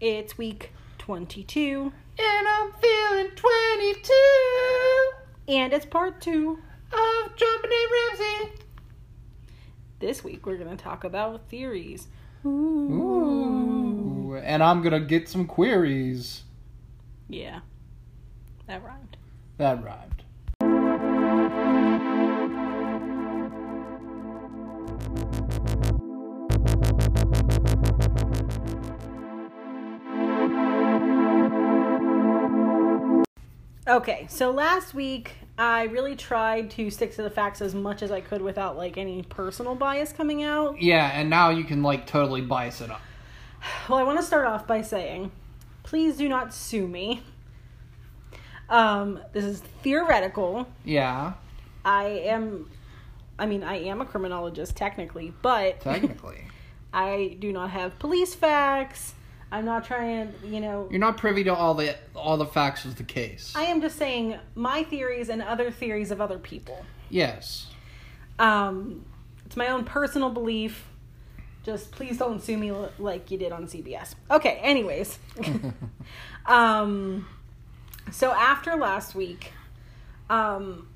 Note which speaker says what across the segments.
Speaker 1: It's week 22,
Speaker 2: And I'm feeling 22
Speaker 1: and it's part two.
Speaker 2: of JonBenét Ramsey.
Speaker 1: This week we're going to talk about theories.
Speaker 2: Ooh. And I'm gonna get some queries.
Speaker 1: Yeah, that rhymed.
Speaker 2: That rhymed.
Speaker 1: Okay, so last week I really tried to stick to the facts as much as I could without like any personal bias coming out.
Speaker 2: Yeah, and now you can like totally bias it up.
Speaker 1: Well, I want to start off by saying, please do not sue me. Um, this is theoretical.
Speaker 2: Yeah,
Speaker 1: I am, I mean, I am a criminologist technically, but
Speaker 2: technically.
Speaker 1: I do not have police facts. I'm not trying, you know.
Speaker 2: You're not privy to all the all the facts of the case.
Speaker 1: I am just saying my theories and other theories of other people.
Speaker 2: yes.
Speaker 1: Um, it's my own personal belief. Just please don't sue me like you did on CBS. Okay, anyways. um, so after last week, um,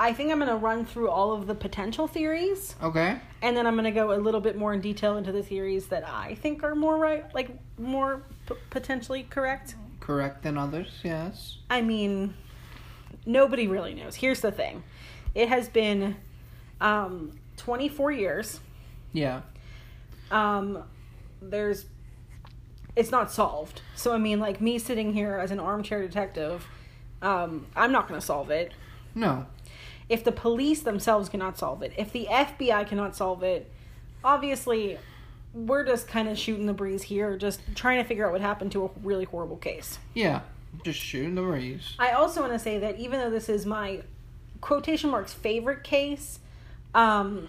Speaker 1: I think I'm going to run through all of the potential theories,
Speaker 2: Okay.
Speaker 1: and then I'm going to go a little bit more in detail into the theories that I think are more right, like more p- potentially correct.
Speaker 2: Correct than others. Yes.
Speaker 1: I mean, nobody really knows. Here's the thing it has been um, 24 years.
Speaker 2: Yeah.
Speaker 1: Um, there's, it's not solved. So, I mean, like me sitting here as an armchair detective, um, I'm not going to solve it.
Speaker 2: No.
Speaker 1: If the police themselves cannot solve it, if the FBI cannot solve it, obviously we're just kind of shooting the breeze here, just trying to figure out what happened to a really horrible case.
Speaker 2: Yeah. Just shooting the breeze.
Speaker 1: I also want to say that even though this is my quotation marks favorite case, um,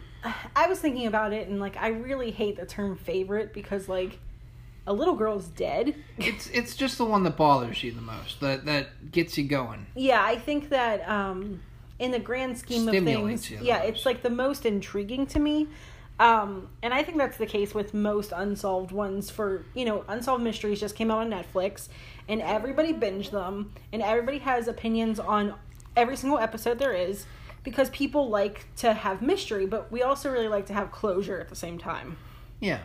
Speaker 1: I was thinking about it and like I really hate the term favorite because like a little girl's dead.
Speaker 2: It's it's just the one that bothers you the most. That that gets you going.
Speaker 1: yeah, I think that um, in the grand scheme of
Speaker 2: Stimulates
Speaker 1: things,
Speaker 2: you
Speaker 1: yeah, it's like the most intriguing to me. Um, and I think that's the case with most unsolved ones for, you know, Unsolved Mysteries just came out on Netflix and everybody binged them and everybody has opinions on every single episode there is because people like to have mystery, but we also really like to have closure at the same time.
Speaker 2: Yeah.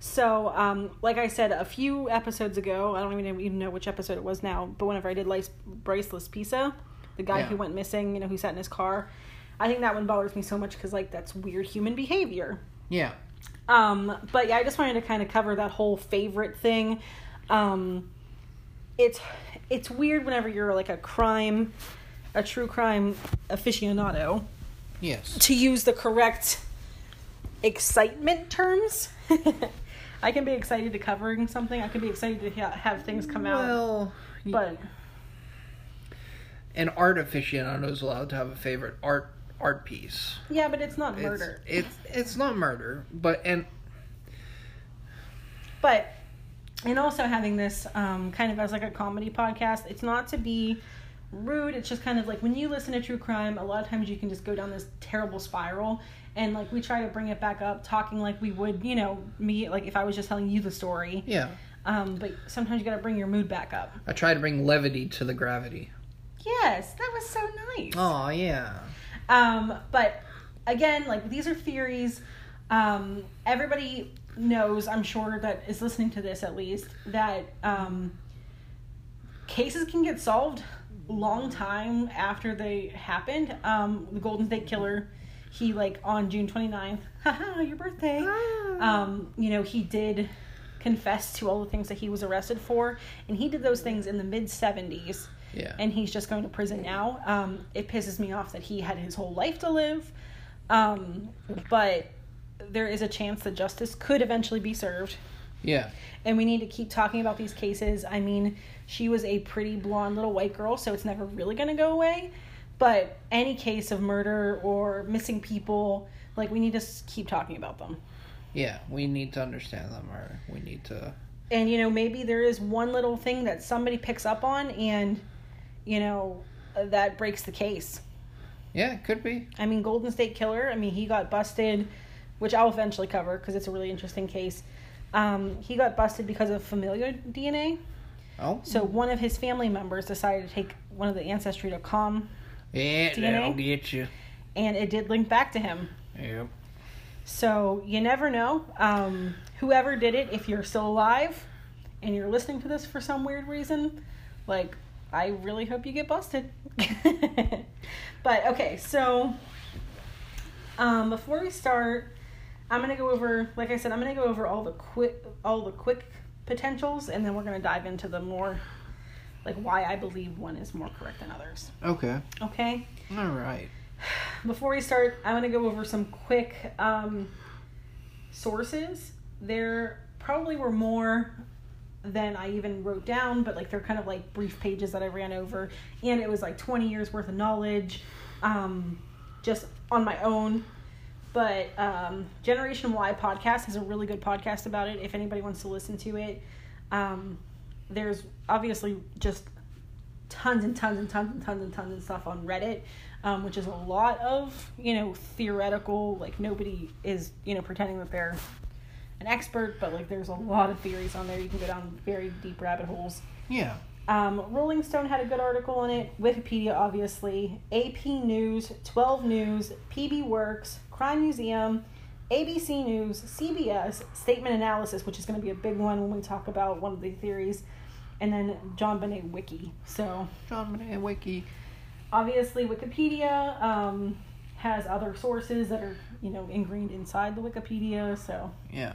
Speaker 1: So, um, like I said a few episodes ago, I don't even even know which episode it was now, but whenever I did Lice, Braceless Pizza, the guy
Speaker 2: Yeah.
Speaker 1: who went missing, you know, who sat in his car, I think that one bothers me so much because, like, that's weird human behavior.
Speaker 2: Yeah.
Speaker 1: Um, but yeah, I just wanted to kind of cover that whole favorite thing. Um, it's it's weird whenever you're like a crime, a true crime aficionado,
Speaker 2: Yes.
Speaker 1: to use the correct excitement terms. I can be excited to covering something. I can be excited to ha- have things come out.
Speaker 2: Well,
Speaker 1: But
Speaker 2: an art aficionado is allowed to have a favorite art art piece.
Speaker 1: yeah, but it's not
Speaker 2: It's-
Speaker 1: murder.
Speaker 2: It's, it's not murder, but and
Speaker 1: but and also having this um, kind of as like a comedy podcast. It's not to be rude. It's just kind of like when you listen to true crime, a lot of times you can just go down this terrible spiral. And like we try to bring it back up, talking like we would, you know, me like if I was just telling you the story.
Speaker 2: yeah,
Speaker 1: Um, but sometimes you got to bring your mood back up.
Speaker 2: I try to bring levity to the gravity.
Speaker 1: Yes, that was so nice.
Speaker 2: Oh yeah.
Speaker 1: Um, but again, like these are theories. Um, everybody knows, I'm sure, that is listening to this at least, that um, cases can get solved long time after they happened. Um, the Golden State Killer, he like on June 29th, haha, your birthday. Um, you know, he did confess to all the things that he was arrested for, and he did those things in the mid 70s
Speaker 2: Yeah.
Speaker 1: and he's just going to prison now. Um, it pisses me off that he had his whole life to live, um, but there is a chance that justice could eventually be served,
Speaker 2: yeah.
Speaker 1: and we need to keep talking about these cases. I mean, she was a pretty blonde little white girl, so it's never really going to go away. But any case of murder or missing people, like we need to keep talking about them.
Speaker 2: Yeah. We need to understand them, or we need to.
Speaker 1: and you know maybe there is one little thing that somebody picks up on and you know uh, that breaks the case
Speaker 2: Yeah, it could be.
Speaker 1: i mean golden state killer i mean he got busted which i'll eventually cover because it's a really interesting case Um, he got busted because of familial DNA.
Speaker 2: Oh.
Speaker 1: So one of his family members decided to take one of the ancestry.com
Speaker 2: Yeah,
Speaker 1: DNA?
Speaker 2: that'll get you.
Speaker 1: and it did link back to him.
Speaker 2: Yep.
Speaker 1: So you never know. Um, whoever did it, if you're still alive and you're listening to this for some weird reason, like I really hope you get busted. but okay, so um, before we start, I'm gonna go over, like I said, I'm gonna go over all the quick, all the quick potentials, and then we're gonna dive into the more, like why I believe one is more correct than others.
Speaker 2: Okay.
Speaker 1: Okay
Speaker 2: All right.
Speaker 1: before we start, I'm to go over some quick um, sources. There probably were more than I even wrote down, but like they're kind of like brief pages that I ran over, and it was like 20 years worth of knowledge, um, just on my own. But um, Generation Why podcast is a really good podcast about it. If anybody wants to listen to it, um, there's obviously just tons and tons and tons and tons and tons of stuff on Reddit, um, which is a lot of you know theoretical. Like nobody is you know pretending that they're an expert, but like there's a lot of theories on there. You can go down very deep rabbit holes.
Speaker 2: Yeah.
Speaker 1: Um, Rolling Stone had a good article on it. Wikipedia, obviously. AP News, 12 News, PB Works, Crime Museum, ABC News, CBS, Statement Analysis, which is going to be a big one when we talk about one of the theories, and then JonBenét Wiki. So
Speaker 2: JonBenét Wiki.
Speaker 1: obviously Wikipedia um, has other sources that are you know ingrained inside the Wikipedia. So
Speaker 2: Yeah.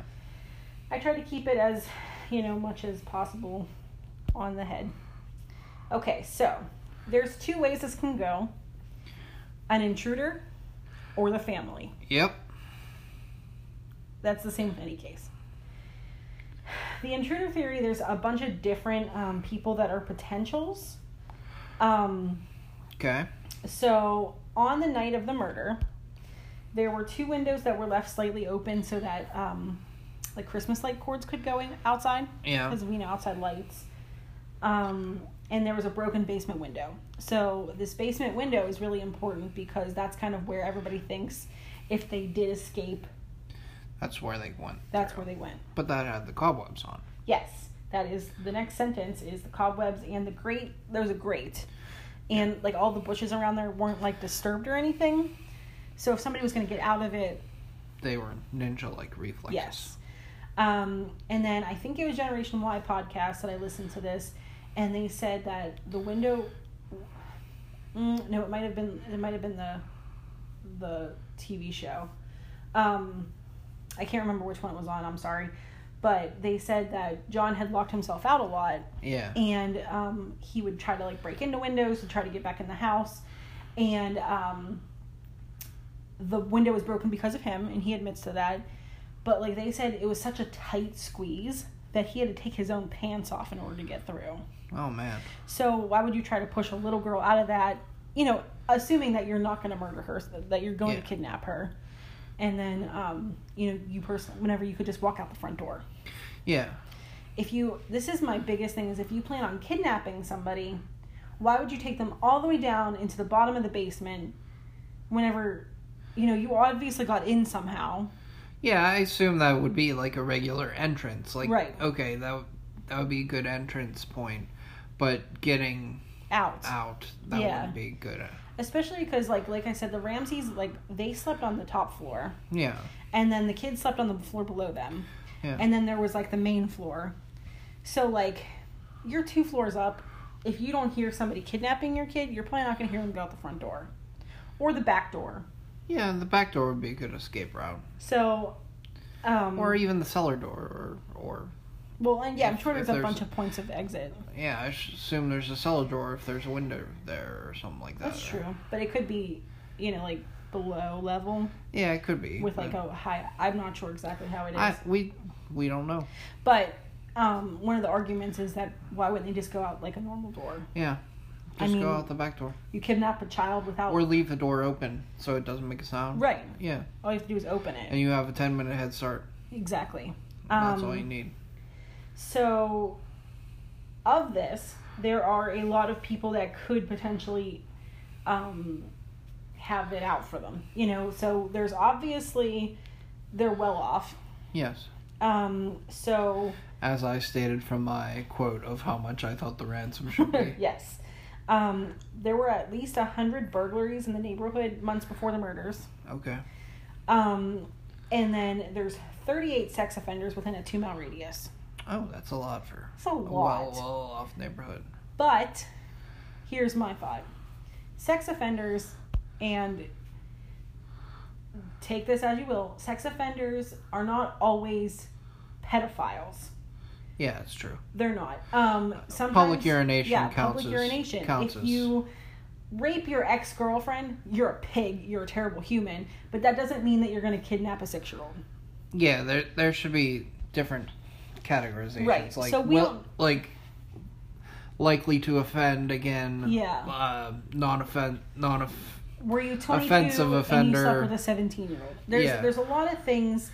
Speaker 1: I try to keep it as you know much as possible on the head. Okay, so there's two ways this can go: an intruder or the family.
Speaker 2: Yep.
Speaker 1: That's the same in any case. The intruder theory, there's a bunch of different um, people that are potentials. Um,
Speaker 2: Okay.
Speaker 1: So, on the night of the murder, there were two windows that were left slightly open so that um, like Christmas light cords could go in outside
Speaker 2: Yeah.
Speaker 1: because we know outside lights. Um, and there was a broken basement window. So this basement window is really important because that's kind of where everybody thinks if they did escape,
Speaker 2: That's where they went.
Speaker 1: that's
Speaker 2: through.
Speaker 1: where they went.
Speaker 2: But that had the cobwebs on.
Speaker 1: Yes, that is the next sentence is the cobwebs and the grate. There's a grate, and like all the bushes around there weren't like disturbed or anything. So if somebody was going to get out of it,
Speaker 2: They were ninja like reflexes.
Speaker 1: yes. Um, and then I think it was Generation Why podcast that I listened to this, and they said that the window. Mm, no, it might have been it might have been the the TV show. Um, I can't remember which one it was on. I'm sorry, but they said that John had locked himself out a lot,
Speaker 2: Yeah.
Speaker 1: and um, he would try to like break into windows to try to get back in the house, and um, the window was broken because of him, and he admits to that. But like they said, it was such a tight squeeze that he had to take his own pants off in order to get through.
Speaker 2: Oh man.
Speaker 1: So why would you try to push a little girl out of that? You know, assuming that you're not going to murder her, that you're going
Speaker 2: Yeah.
Speaker 1: to kidnap her, and then um, you know you personally, whenever you could just walk out the front door.
Speaker 2: Yeah.
Speaker 1: If you, this is my biggest thing is if you plan on kidnapping somebody, why would you take them all the way down into the bottom of the basement? Whenever, you know, you obviously got in somehow.
Speaker 2: Yeah, I assume that would be like a regular entrance. Like,
Speaker 1: Right.
Speaker 2: okay, that would, that would be a good entrance point. But getting
Speaker 1: Out.
Speaker 2: out, that
Speaker 1: Yeah.
Speaker 2: wouldn't be good.
Speaker 1: Especially because, like, like I said, the Ramseys like, they slept on the top floor,
Speaker 2: Yeah.
Speaker 1: and then the kids slept on the floor below them,
Speaker 2: Yeah.
Speaker 1: and then there was like the main floor. So, like, you're two floors up. If you don't hear somebody kidnapping your kid, you're probably not going to hear them go out the front door or the back door.
Speaker 2: yeah, the back door would be a good escape route.
Speaker 1: So, um,
Speaker 2: Or even the cellar door, or, or
Speaker 1: well, and yeah, I'm sure
Speaker 2: if
Speaker 1: there's a
Speaker 2: there's-
Speaker 1: bunch of points of exit.
Speaker 2: yeah, I assume there's a cellar door if there's a window there or something like that.
Speaker 1: That's true, but it could be, you know, like below level
Speaker 2: Yeah, it could be.
Speaker 1: with like a high. I'm not sure exactly how it is,
Speaker 2: I, we we don't know.
Speaker 1: but um, one of the arguments is that why wouldn't they just go out like a normal door?
Speaker 2: Yeah.
Speaker 1: I
Speaker 2: Just
Speaker 1: mean-
Speaker 2: go out the back door.
Speaker 1: You kidnap a child without
Speaker 2: Or leave the door open so it doesn't make a sound.
Speaker 1: right.
Speaker 2: Yeah.
Speaker 1: All you have to do is open it.
Speaker 2: And you have a 10 minute head start.
Speaker 1: Exactly.
Speaker 2: That's
Speaker 1: Um,
Speaker 2: all you need.
Speaker 1: So, of this, there are a lot of people that could potentially um, have it out for them. You know, so there's obviously they're well off.
Speaker 2: Yes.
Speaker 1: Um, so
Speaker 2: As I stated from my quote of how much I thought the ransom should be.
Speaker 1: yes, um, there were at least a hundred burglaries in the neighborhood months before the murders.
Speaker 2: Okay.
Speaker 1: Um, and then there's 38 sex offenders within a two mile radius.
Speaker 2: Oh, that's a lot for
Speaker 1: It's a
Speaker 2: a
Speaker 1: lot.
Speaker 2: well, well off neighborhood.
Speaker 1: But here's my thought sex offenders, and take this as you will, sex offenders are not always pedophiles.
Speaker 2: Yeah, it's true.
Speaker 1: They're not. Um, sometimes,
Speaker 2: Public urination
Speaker 1: yeah,
Speaker 2: counts
Speaker 1: public
Speaker 2: as-
Speaker 1: urination.
Speaker 2: counts
Speaker 1: if you rape your ex girlfriend, you're a pig. You're a terrible human. But that doesn't mean that you're going to kidnap a six year old.
Speaker 2: Yeah, there there should be different categorizations.
Speaker 1: Right,
Speaker 2: Like
Speaker 1: so we
Speaker 2: will- like likely to offend again.
Speaker 1: Yeah.
Speaker 2: Uh, non offend non off.
Speaker 1: Were you 22
Speaker 2: Offensive
Speaker 1: and you
Speaker 2: offender.
Speaker 1: slept with a 17 year old? There's
Speaker 2: Yeah.
Speaker 1: there's a lot of things.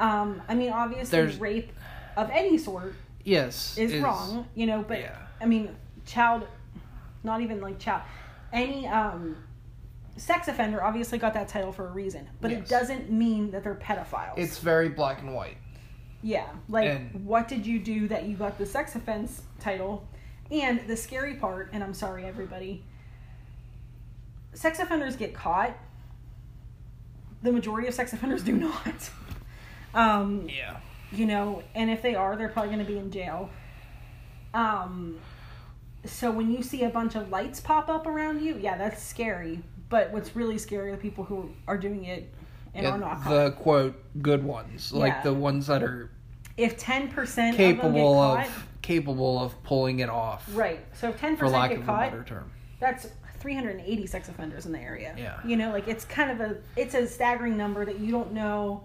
Speaker 1: Um, I mean, obviously,
Speaker 2: There's-
Speaker 1: rape of any sort
Speaker 2: Yes.
Speaker 1: is, wrong, you know. But
Speaker 2: yeah.
Speaker 1: I mean, child, not even like child, any um, sex offender obviously got that title for a reason, but it doesn't mean that they're pedophiles.
Speaker 2: It's very black and white.
Speaker 1: yeah, like
Speaker 2: and-
Speaker 1: what did you do that you got the sex offense title? And the scary part, and I'm sorry, everybody, sex offenders get caught. The majority of sex offenders do not. Um,
Speaker 2: Yeah.
Speaker 1: you know, and if they are, they're probably going to be in jail. Um, so when you see a bunch of lights pop up around you, yeah, that's scary. But what's really scary are the people who are doing it and
Speaker 2: Yeah,
Speaker 1: are not caught.
Speaker 2: the quote good ones, like
Speaker 1: Yeah.
Speaker 2: the ones that are
Speaker 1: if ten percent of
Speaker 2: capable
Speaker 1: caught,
Speaker 2: of capable of pulling it off.
Speaker 1: right? So if ten percent get
Speaker 2: of a
Speaker 1: caught,
Speaker 2: better term.
Speaker 1: that's 380 sex offenders in the area.
Speaker 2: Yeah.
Speaker 1: You know, like it's kind of a it's a staggering number that you don't know.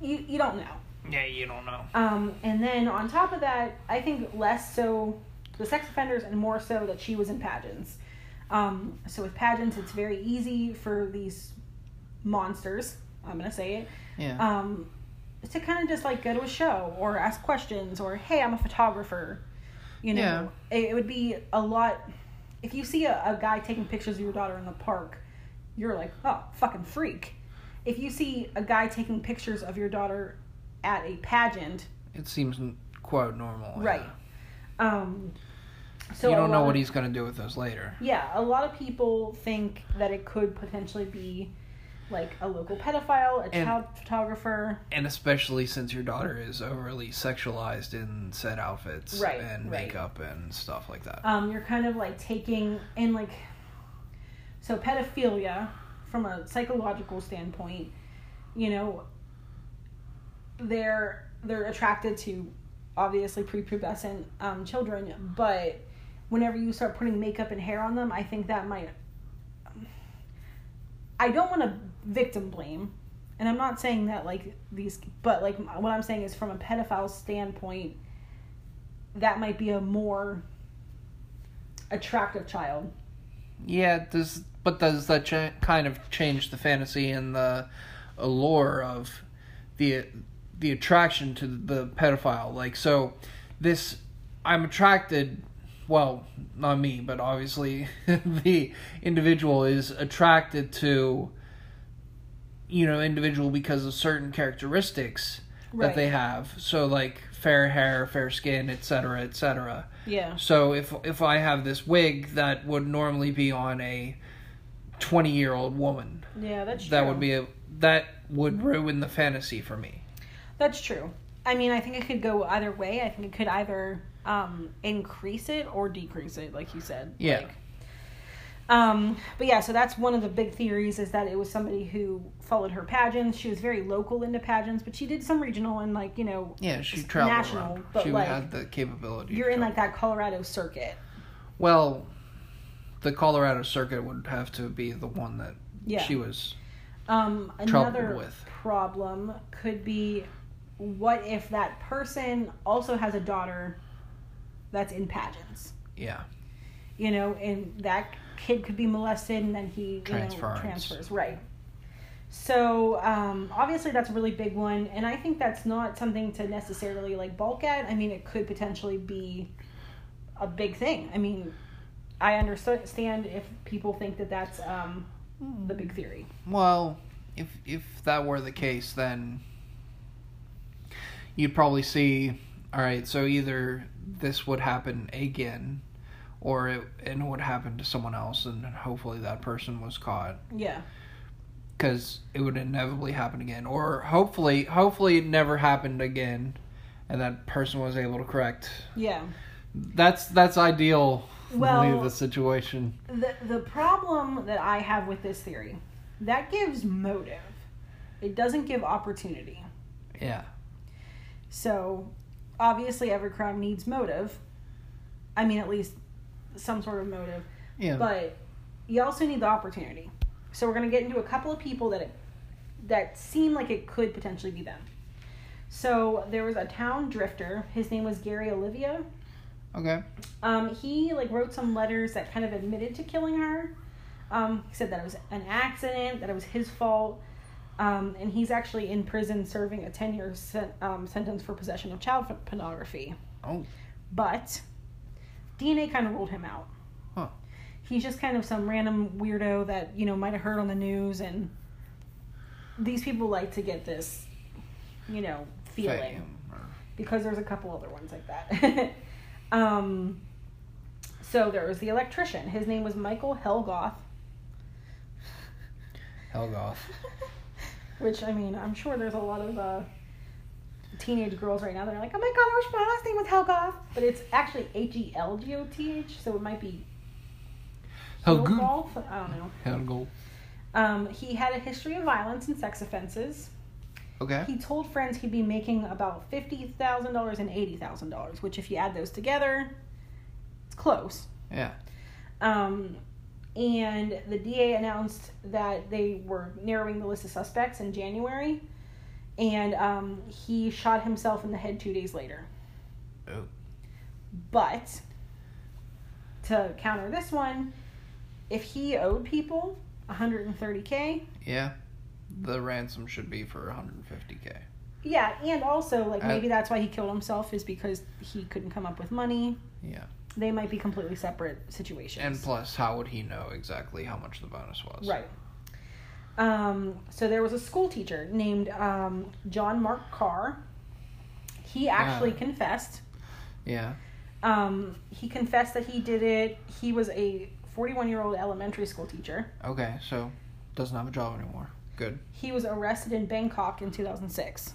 Speaker 1: You you don't know.
Speaker 2: Yeah, you don't know.
Speaker 1: Um, and then on top of that, I think less so the sex offenders and more so that she was in pageants. Um, so with pageants, it's very easy for these monsters, I'm going to say it,
Speaker 2: Yeah.
Speaker 1: um, to kind of just like go to a show or ask questions or, hey, I'm a photographer. You know, it, it would be a lot. If you see a, a guy taking pictures of your daughter in the park, you're like, oh, fucking freak. If you see a guy taking pictures of your daughter at a pageant,
Speaker 2: it seems quote normal. yeah.
Speaker 1: right? Um, so
Speaker 2: you don't know what
Speaker 1: of-
Speaker 2: he's going to do with those later.
Speaker 1: Yeah, a lot of people think that it could potentially be like a local pedophile, a
Speaker 2: And-
Speaker 1: child photographer.
Speaker 2: And especially since your daughter is overly sexualized in said outfits
Speaker 1: Right,
Speaker 2: and
Speaker 1: right.
Speaker 2: makeup and stuff like that.
Speaker 1: Um, you're kind of like taking and like so pedophilia from a psychological standpoint, you know, they're they're attracted to obviously prepubescent um, children, but whenever you start putting makeup and hair on them, I think that might. I don't want to victim blame, and I'm not saying that like these, but like what I'm saying is from a pedophile standpoint, that might be a more attractive child.
Speaker 2: Yeah, does but does that cha- kind of change the fantasy and the allure of the the attraction to the pedophile? Like, so this I'm attracted. Well, not me, but obviously the individual is attracted to you know individual because of certain characteristics that they have. So like fair hair, fair skin, etc., etc.
Speaker 1: Yeah.
Speaker 2: So if if I have this wig that would normally be on a 20 year old woman,
Speaker 1: Yeah, that's true.
Speaker 2: that would be a that would ruin the fantasy for me.
Speaker 1: That's true. I mean, I think it could go either way. I think it could either um, increase it or decrease it, like you said.
Speaker 2: Yeah.
Speaker 1: Like, um, but yeah, so that's one of the big theories is that it was somebody who followed her pageants. She was very local into pageants, but she did some regional and like you know
Speaker 2: Yeah, she traveled
Speaker 1: national.
Speaker 2: around.
Speaker 1: But
Speaker 2: she
Speaker 1: like
Speaker 2: had the capability.
Speaker 1: you're in like that Colorado circuit.
Speaker 2: Well, the Colorado circuit would have to be the one that
Speaker 1: Yeah.
Speaker 2: she was.
Speaker 1: Um, another
Speaker 2: with.
Speaker 1: problem could be what if that person also has a daughter that's in pageants?
Speaker 2: Yeah.
Speaker 1: You know, and that kid could be molested and then he
Speaker 2: Transfers.
Speaker 1: know, transfers. Right. So um, obviously that's a really big one, and I think that's not something to necessarily like bulk at. I mean, it could potentially be a big thing. I mean, I understand if people think that that's um, the big theory.
Speaker 2: Well, if if that were the case, then you'd probably see. All right, so either this would happen again, or it, it would happen to someone else, and hopefully that person was caught.
Speaker 1: Yeah.
Speaker 2: because it would inevitably happen again, or hopefully, hopefully it never happened again, and that person was able to correct.
Speaker 1: Yeah.
Speaker 2: That's that's ideal.
Speaker 1: Well-
Speaker 2: the situation.
Speaker 1: The the problem that I have with this theory, that gives motive. It doesn't give opportunity.
Speaker 2: Yeah,
Speaker 1: So, obviously every crime needs motive. I mean at least some sort of motive.
Speaker 2: yeah,
Speaker 1: But you also need the opportunity. So we're going to get into a couple of people that it, that seem like it could potentially be them. So there was a town drifter. His name was Gary Oliva.
Speaker 2: okay,
Speaker 1: Um, he like wrote some letters that kind of admitted to killing her. Um, he said that it was an accident, that it was his fault, um, and he's actually in prison serving a ten year sen- um, sentence for possession of child pornography.
Speaker 2: Oh.
Speaker 1: But DNA kind of ruled him out.
Speaker 2: Huh.
Speaker 1: He's just kind of some random weirdo that you know might have heard on the news, and these people like to get this, you know, feeling
Speaker 2: Fame,
Speaker 1: because there's a couple other ones like that. um, so there was the electrician. His name was Michael Helgoth,
Speaker 2: Helgoth.
Speaker 1: which I mean, I'm sure there's a lot of uh, teenage girls right now that are like, "Oh my god, I wish my last name was Helgoth," but it's actually H E L G O T H, so it might be.
Speaker 2: Helgoth.
Speaker 1: I don't know.
Speaker 2: Helgoth.
Speaker 1: Um, he had a history of violence and sex offenses.
Speaker 2: Okay.
Speaker 1: He told friends he'd be making about fifty thousand dollars and eighty thousand dollars, which, if you add those together, it's close.
Speaker 2: Yeah.
Speaker 1: Um, and the DA announced that they were narrowing the list of suspects in January, and um, he shot himself in the head two days later.
Speaker 2: Oh.
Speaker 1: But to counter this one, if he owed people 130k,
Speaker 2: Yeah. The ransom should be for 150k.
Speaker 1: yeah, and also like maybe that's why he killed himself is because he couldn't come up with money.
Speaker 2: Yeah.
Speaker 1: They might be completely separate situations.
Speaker 2: And plus, how would he know exactly how much the bonus was?
Speaker 1: Right. Um, so there was a school teacher named um, John Mark Karr. He actually
Speaker 2: Ah.
Speaker 1: confessed.
Speaker 2: Yeah.
Speaker 1: Um, he confessed that he did it. He was a 41 year old elementary school teacher.
Speaker 2: Okay. So, doesn't have a job anymore. Good.
Speaker 1: He was arrested in Bangkok in 2006.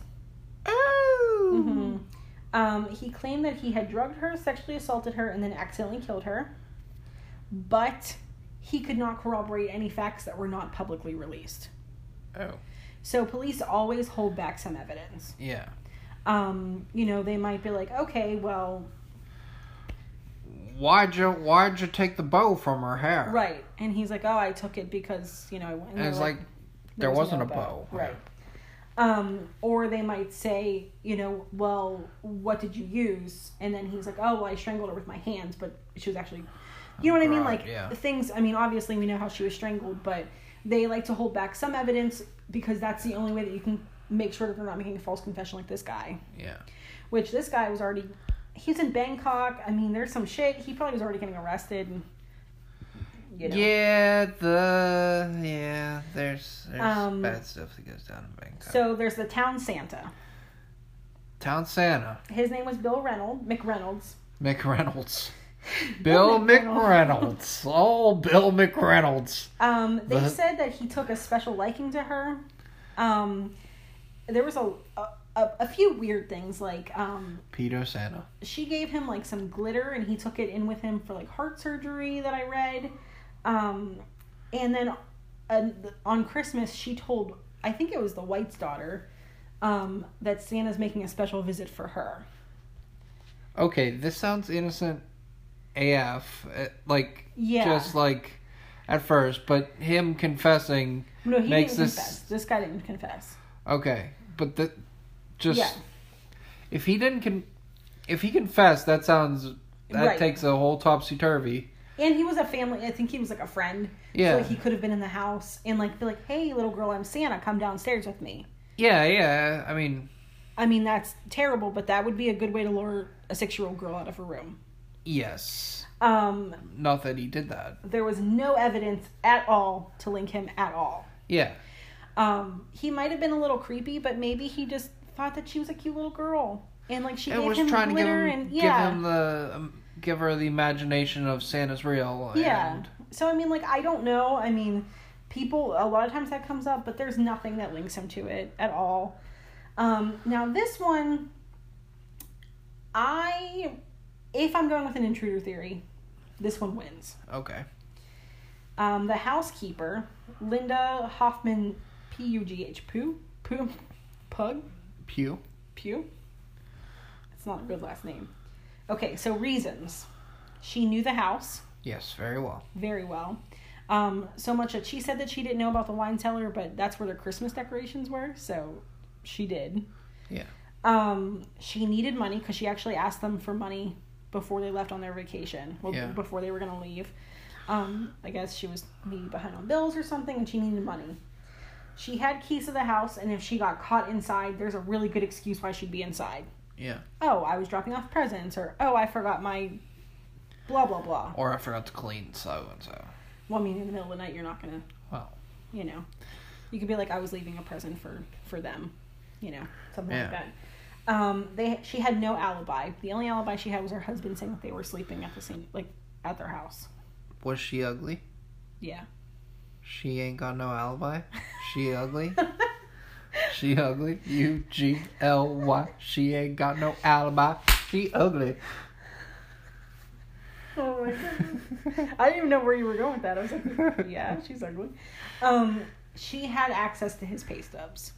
Speaker 2: Oh.
Speaker 1: hmm Um, he claimed that he had drugged her, sexually assaulted her, and then accidentally killed her. But he could not corroborate any facts that were not publicly released.
Speaker 2: Oh.
Speaker 1: So police always hold back some evidence.
Speaker 2: Yeah.
Speaker 1: um, you know, they might be like, okay, well,
Speaker 2: Why'd you Why'd you take the bow from her hair?
Speaker 1: right. And he's like, oh, I took it because, you know, I went.
Speaker 2: And it's like, there
Speaker 1: "There's
Speaker 2: wasn't
Speaker 1: no
Speaker 2: a bow.
Speaker 1: Right. Um, or they might say, you know, well, what did you use? And then he's like, oh, well, I strangled her with my hands, but she was actually, you know what I mean? Like
Speaker 2: yeah.
Speaker 1: things. I mean, obviously we know how she was strangled, but they like to hold back some evidence because that's the only way that you can make sure that they're not making a false confession like this guy.
Speaker 2: Yeah.
Speaker 1: which this guy was already he's in Bangkok. I mean, there's some shit. He probably was already getting arrested. And, you know.
Speaker 2: Yeah. The yeah. There's there's
Speaker 1: Um,
Speaker 2: bad stuff that goes down in Bangkok.
Speaker 1: So there's the town Santa.
Speaker 2: Town Santa.
Speaker 1: His name was Bill Reynolds, McReynolds.
Speaker 2: McReynolds. Bill McReynolds. Oh, Bill McReynolds.
Speaker 1: Um, they
Speaker 2: The-
Speaker 1: said that he took a special liking to her. Um, there was a, a a few weird things like um,
Speaker 2: Peter Santa.
Speaker 1: she gave him like some glitter and he took it in with him for like heart surgery that I read. Um, and then uh, on Christmas, she told, I think it was the White's daughter, um, that Santa's making a special visit for her.
Speaker 2: Okay, this sounds innocent AF. uh, Like,
Speaker 1: Yeah.
Speaker 2: just like at first, but him confessing.
Speaker 1: No, he
Speaker 2: Makes
Speaker 1: didn't
Speaker 2: this-
Speaker 1: confess. This guy didn't confess.
Speaker 2: Okay, but the just
Speaker 1: Yeah.
Speaker 2: if he didn't con, if he confessed, that sounds that
Speaker 1: Right.
Speaker 2: takes a whole topsy turvy.
Speaker 1: And he was a family, I think he was like a friend.
Speaker 2: Yeah.
Speaker 1: So like, he could have been in the house and like be like, hey, little girl, I'm Santa, come downstairs with me.
Speaker 2: Yeah, yeah. I mean,
Speaker 1: I mean, that's terrible, but that would be a good way to lure a six year old girl out of her room.
Speaker 2: Yes.
Speaker 1: Um,
Speaker 2: Not that he did that.
Speaker 1: there was no evidence at all to link him at all.
Speaker 2: Yeah.
Speaker 1: Um, he might have been a little creepy, but maybe he just thought that she was a cute little girl, and like she
Speaker 2: It
Speaker 1: gave
Speaker 2: was
Speaker 1: him
Speaker 2: trying to give
Speaker 1: glitter
Speaker 2: him,
Speaker 1: and
Speaker 2: give him the um, give her the imagination of Santa's real.
Speaker 1: yeah.
Speaker 2: And,
Speaker 1: So I mean, like I don't know. I mean, people a lot of times that comes up, but there's nothing that links him to it at all. Um, now this one, I, if I'm going with an intruder theory, this one wins.
Speaker 2: okay.
Speaker 1: Um, the housekeeper, Linda Hoffman, P U G H, Pooh, Pooh, Pug,
Speaker 2: Pew.
Speaker 1: Pew. It's not a good last name. Okay, so reasons. She knew the house
Speaker 2: Yes, very well.
Speaker 1: very well. Um, so much that she said that she didn't know about the wine cellar, but that's where their Christmas decorations were, so she did.
Speaker 2: Yeah.
Speaker 1: Um, she needed money because she actually asked them for money before they left on their vacation. Well,
Speaker 2: Yeah.
Speaker 1: before they were gonna leave. Um, I guess she was maybe behind on bills or something, and she needed money. She had keys to the house, and if she got caught inside, there's a really good excuse why she'd be inside.
Speaker 2: Yeah.
Speaker 1: Oh, I was dropping off presents, or oh, I forgot my blah blah blah.
Speaker 2: Or I forgot to clean so and so.
Speaker 1: Well, I mean, in the middle of the night, you're not gonna,
Speaker 2: Well.
Speaker 1: you know, you could be like, I was leaving a present for for them, you know, something like that. Um, they she had no alibi. The only alibi she had was her husband saying that they were sleeping at the same like at their house.
Speaker 2: Was she ugly?
Speaker 1: Yeah.
Speaker 2: She ain't got no alibi. She ugly. she ugly. U G L Y. She ain't got no alibi. She ugly.
Speaker 1: Oh my goodness. I didn't even know where you were going with that. I was like, yeah, she's ugly. Um, she had access to his pay stubs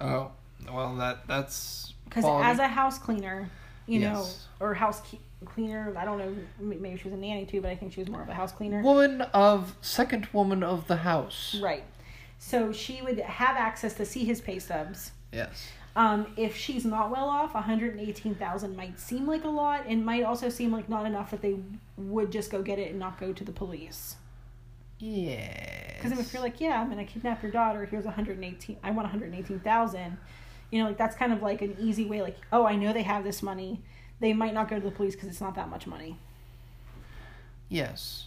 Speaker 2: Oh, well that that's
Speaker 1: because as a house cleaner, you know, or house cleaner. I don't know. Maybe she was a nanny too, but I think she was more of a house cleaner.
Speaker 2: woman of second woman of the house.
Speaker 1: Right. So she would have access to see his pay stubs.
Speaker 2: Yes.
Speaker 1: Um, if she's not well off, one hundred and eighteen thousand might seem like a lot, and might also seem like not enough that they would just go get it and not go to the police.
Speaker 2: Yeah.
Speaker 1: Because if you're like, yeah, I'm gonna kidnap your daughter. Here's one hundred eighteen. I want one hundred eighteen thousand. You know, like that's kind of like an easy way. Like, oh, I know they have this money. They might not go to the police because it's not that much money.
Speaker 2: Yes.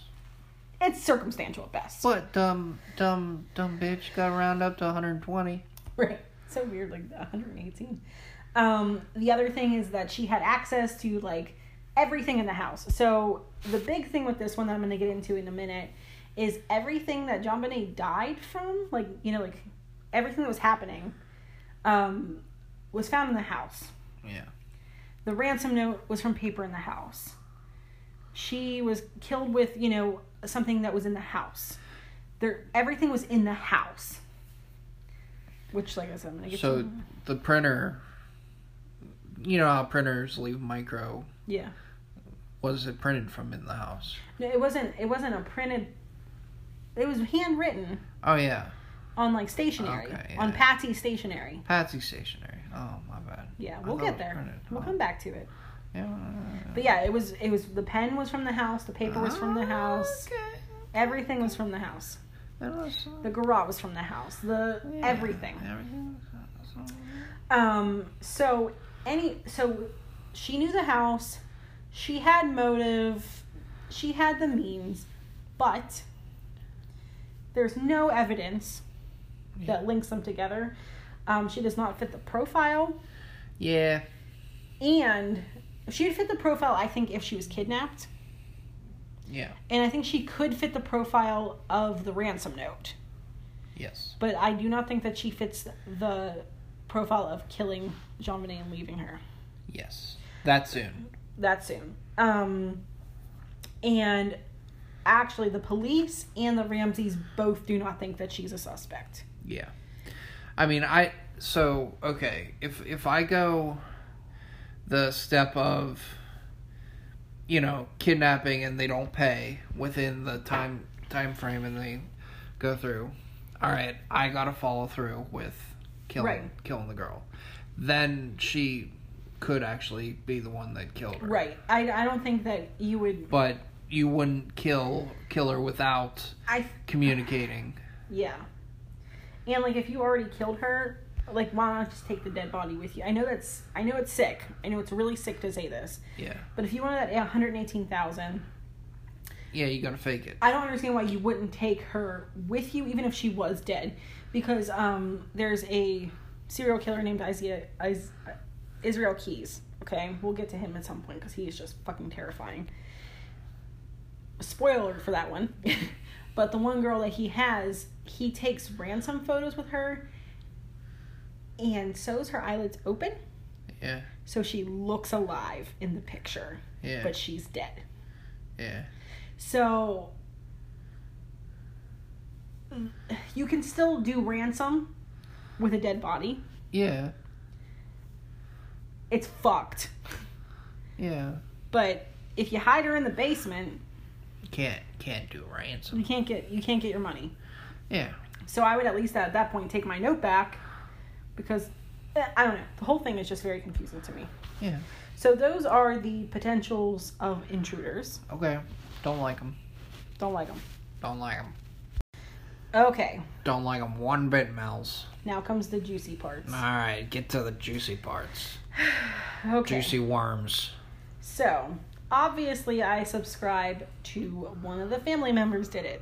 Speaker 1: It's circumstantial at best.
Speaker 2: But dumb dumb dumb bitch got to round up to 120.
Speaker 1: Right. So weird, like 118. Um, the other thing is that she had access to like everything in the house. So the big thing with this one that I'm gonna get into in a minute is everything that JonBenét died from, like you know, like everything that was happening, um, was found in the house.
Speaker 2: Yeah.
Speaker 1: The ransom note was from paper in the house. She was killed with, you know, something that was in the house. There, everything was in the house. Which, like I said, I'm gonna get
Speaker 2: So
Speaker 1: to.
Speaker 2: the printer you know how printers leave micro
Speaker 1: Yeah.
Speaker 2: was it printed from in the house?
Speaker 1: No, it wasn't. It wasn't a printed. It was handwritten
Speaker 2: Oh yeah.
Speaker 1: On like stationery
Speaker 2: Okay,
Speaker 1: on
Speaker 2: yeah.
Speaker 1: Patsy stationery.
Speaker 2: Patsy stationery. Oh my bad.
Speaker 1: Yeah, we'll get there. We'll
Speaker 2: Oh.
Speaker 1: come back to it.
Speaker 2: Yeah.
Speaker 1: But yeah, it was. It was. The pen was from the house. The paper was from the house.
Speaker 2: Okay.
Speaker 1: Everything was from the house.
Speaker 2: Was, uh,
Speaker 1: The garage was from the house. The
Speaker 2: yeah,
Speaker 1: everything.
Speaker 2: Everything.
Speaker 1: Um. So any. So she knew the house. She had motive. She had the means, but there's no evidence that links them together. Um, she does not fit the profile,
Speaker 2: Yeah.
Speaker 1: and she would fit the profile. I think if she was kidnapped,
Speaker 2: Yeah.
Speaker 1: and I think she could fit the profile of the ransom note.
Speaker 2: Yes.
Speaker 1: But I do not think that she fits the profile of killing JonBenét and leaving her.
Speaker 2: Yes. That soon.
Speaker 1: that soon. Um, and actually, the police and the Ramseys both do not think that she's a suspect.
Speaker 2: Yeah. I mean, I so okay, if if I go the step of you know, kidnapping and they don't pay within the time time frame and they go through. All right, I got to follow through with killing
Speaker 1: Right.
Speaker 2: killing the girl. Then she could actually be the one that killed her.
Speaker 1: Right. I, I don't think that you would.
Speaker 2: But you wouldn't kill kill her without
Speaker 1: I
Speaker 2: communicating.
Speaker 1: yeah. And like, if you already killed her, like, why not just take the dead body with you? I know that's. I know it's sick. I know it's really sick to say this.
Speaker 2: Yeah.
Speaker 1: But if you wanted that one hundred eighteen thousand,
Speaker 2: Yeah, you got to fake it.
Speaker 1: I don't understand why you wouldn't take her with you, even if she was dead, because um, there's a serial killer named Isaiah, Is, Israel Keyes. Okay, we'll get to him at some point because he is just fucking terrifying. Spoiler for that one. but the one girl that he has, he takes ransom photos with her and sews her eyelids open
Speaker 2: Yeah.
Speaker 1: so she looks alive in the picture,
Speaker 2: Yeah.
Speaker 1: but she's dead.
Speaker 2: yeah.
Speaker 1: So you can still do ransom with a dead body.
Speaker 2: Yeah.
Speaker 1: It's fucked.
Speaker 2: Yeah.
Speaker 1: But if you hide her in the basement,
Speaker 2: You can't can't do ransom.
Speaker 1: you can't get you can't get your money.
Speaker 2: Yeah.
Speaker 1: So I would at least at that point take my note back because eh, I don't know. The whole thing is just very confusing to me.
Speaker 2: Yeah.
Speaker 1: So those are the potentials of intruders.
Speaker 2: Okay. Don't like them.
Speaker 1: Don't like them.
Speaker 2: Don't like them.
Speaker 1: Okay.
Speaker 2: Don't like them one bit, Mel's.
Speaker 1: Now comes the juicy parts.
Speaker 2: All right, get to the juicy parts.
Speaker 1: Okay.
Speaker 2: Juicy worms.
Speaker 1: So, obviously, I subscribe to one of the family members did it.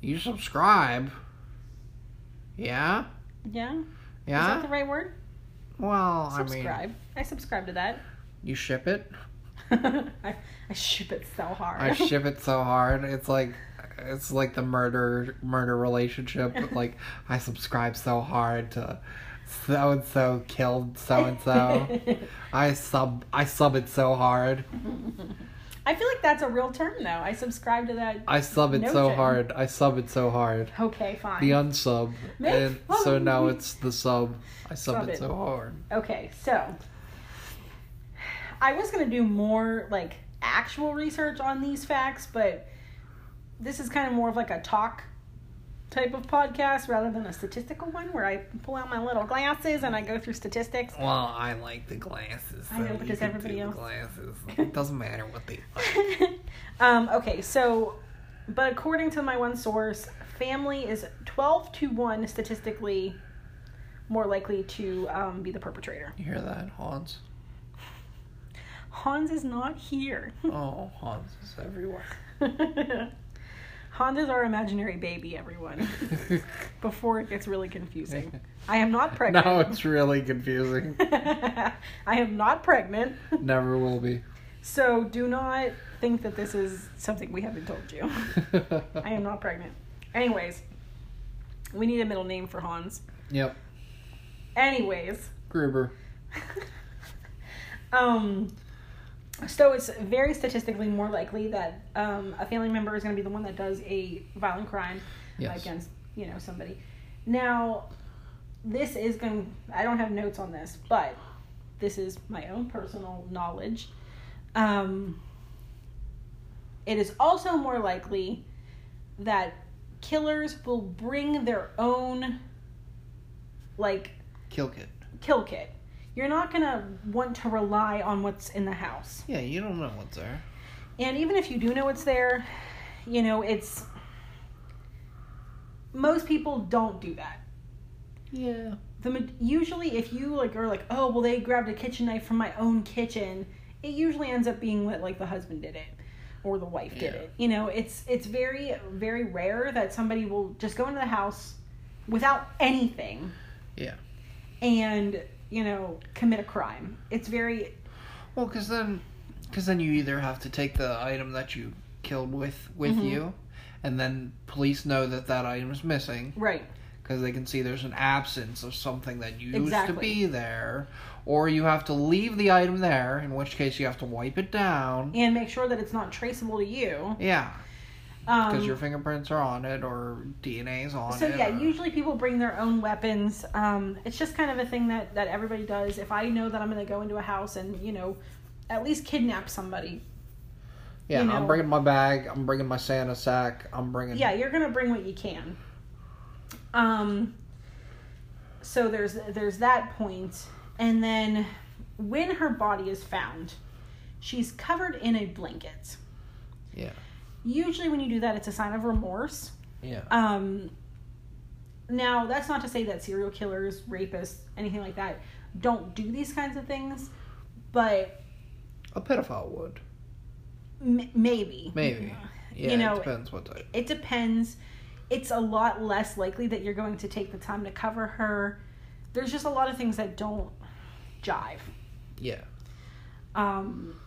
Speaker 2: You subscribe. Yeah.
Speaker 1: Yeah?
Speaker 2: Yeah?
Speaker 1: Is that the right word?
Speaker 2: well, I mean,
Speaker 1: Subscribe. I subscribe to that.
Speaker 2: you ship it.
Speaker 1: I, I ship it so hard.
Speaker 2: I ship it so hard. It's like it's like the murder murder relationship. Like I subscribe so hard to so and so killed so and so. I sub I sub it so hard.
Speaker 1: I feel like that's a real term, though. I subscribe to that.
Speaker 2: I sub it so hard. I sub it so hard.
Speaker 1: Okay, fine.
Speaker 2: The unsub.
Speaker 1: Make
Speaker 2: And so now it's the sub. I sub,
Speaker 1: Sub
Speaker 2: it,
Speaker 1: it.
Speaker 2: so hard.
Speaker 1: Okay, so I was gonna do more like actual research on these facts, but this is kind of more of like a talk type of podcast rather than a statistical one where I pull out my little glasses and I go through statistics.
Speaker 2: Well, I like the glasses.
Speaker 1: I know,
Speaker 2: so
Speaker 1: but does everybody else?
Speaker 2: Glasses. It doesn't matter what they like.
Speaker 1: um, okay, so but according to my one source, family is twelve to one statistically more likely to um, be the perpetrator.
Speaker 2: You hear that, Hans?
Speaker 1: Hans is not here.
Speaker 2: Oh, Hans is everywhere.
Speaker 1: Hans is our imaginary baby, everyone. Before it gets really confusing. I am not pregnant.
Speaker 2: now it's really confusing.
Speaker 1: I am not pregnant.
Speaker 2: Never will be.
Speaker 1: So do not think that this is something we haven't told you. I am not pregnant. Anyways, we need a middle name for Hans.
Speaker 2: Yep.
Speaker 1: Anyways,
Speaker 2: Gruber.
Speaker 1: um, so it's very statistically more likely that um, a family member is going to be the one that does a violent crime
Speaker 2: Yes.
Speaker 1: against you know somebody. Now, this is going. I don't have notes on this, but this is my own personal knowledge. Um, it is also more likely that killers will bring their own like
Speaker 2: Kill kit.
Speaker 1: kill kit. You're not gonna want to rely on what's in the house.
Speaker 2: Yeah, you don't know what's there.
Speaker 1: And even if you do know what's there, you know, it's most people don't do that.
Speaker 2: Yeah.
Speaker 1: The usually if you like are like, "Oh, well they grabbed a kitchen knife from my own kitchen." It usually ends up being that like the husband did it or the wife did
Speaker 2: Yeah.
Speaker 1: it. You know, it's it's very very rare that somebody will just go into the house without anything
Speaker 2: Yeah.
Speaker 1: and, you know, commit a crime. It's very
Speaker 2: Well, because then, because then you either have to take the item that you killed with with
Speaker 1: Mhm.
Speaker 2: you, and then police know that that item is missing
Speaker 1: right.
Speaker 2: because they can see there's an absence of something that used
Speaker 1: Exactly.
Speaker 2: to be there, or you have to leave the item there, in which case you have to wipe it down.
Speaker 1: and make sure that it's not traceable to you.
Speaker 2: Yeah, because
Speaker 1: Um,
Speaker 2: your fingerprints are on it or DNA's on
Speaker 1: so
Speaker 2: it.
Speaker 1: So yeah,
Speaker 2: or-
Speaker 1: usually people bring their own weapons. Um, it's just kind of a thing that that everybody does. If I know that I'm going to go into a house and you know, at least kidnap somebody,
Speaker 2: yeah.
Speaker 1: you
Speaker 2: I'm bringing my bag. I'm bringing my Santa sack. I'm bringing.
Speaker 1: yeah, you're going to bring what you can. Um. So there's there's that point, and then when her body is found, she's covered in a blanket.
Speaker 2: Yeah.
Speaker 1: Usually, when you do that, it's a sign of remorse.
Speaker 2: Yeah.
Speaker 1: Um, now, that's not to say that serial killers, rapists, anything like that don't do these kinds of things, but
Speaker 2: A pedophile would.
Speaker 1: m- maybe.
Speaker 2: Maybe. Yeah,
Speaker 1: You know,
Speaker 2: it depends what type.
Speaker 1: It depends. It's a lot less likely that you're going to take the time to cover her there's just a lot of things that don't jive.
Speaker 2: Yeah.
Speaker 1: Um,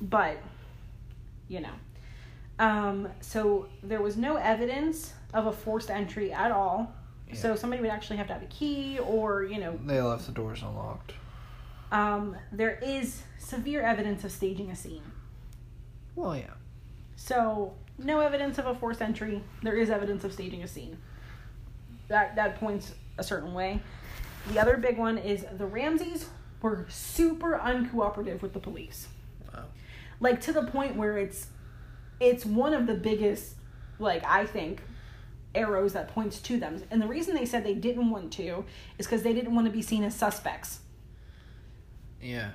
Speaker 1: but, you know. Um, so there was no evidence of a forced entry at all. So somebody would actually have to have a key or, you know,
Speaker 2: They left the doors unlocked.
Speaker 1: um, there is severe evidence of staging a scene.
Speaker 2: Well, yeah.
Speaker 1: So no evidence of a forced entry. There is evidence of staging a scene. That that points a certain way. The other big one is the Ramseys were super uncooperative with the police.
Speaker 2: Wow.
Speaker 1: Like to the point where it's it's one of the biggest like I think arrows that points to them. And the reason they said they didn't want to is cuz they didn't want to be seen as suspects.
Speaker 2: Yeah.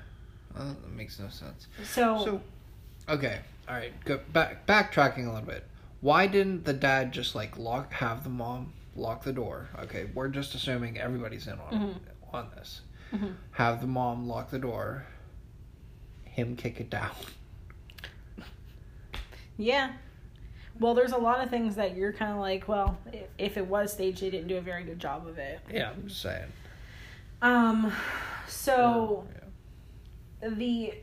Speaker 2: Well, that makes no sense.
Speaker 1: So,
Speaker 2: So, okay, all right. Go back. Backtracking a little bit. Why didn't the dad just like lock, have the mom lock the door? Okay, we're just assuming everybody's in on
Speaker 1: Mhm.
Speaker 2: on this.
Speaker 1: Mhm.
Speaker 2: Have the mom lock the door. Him kick it down.
Speaker 1: Yeah. Well, there's a lot of things that you're kind of like, well, if it was staged, they didn't do a very good job of it.
Speaker 2: Yeah, I'm just saying.
Speaker 1: Um, so
Speaker 2: Yeah.
Speaker 1: the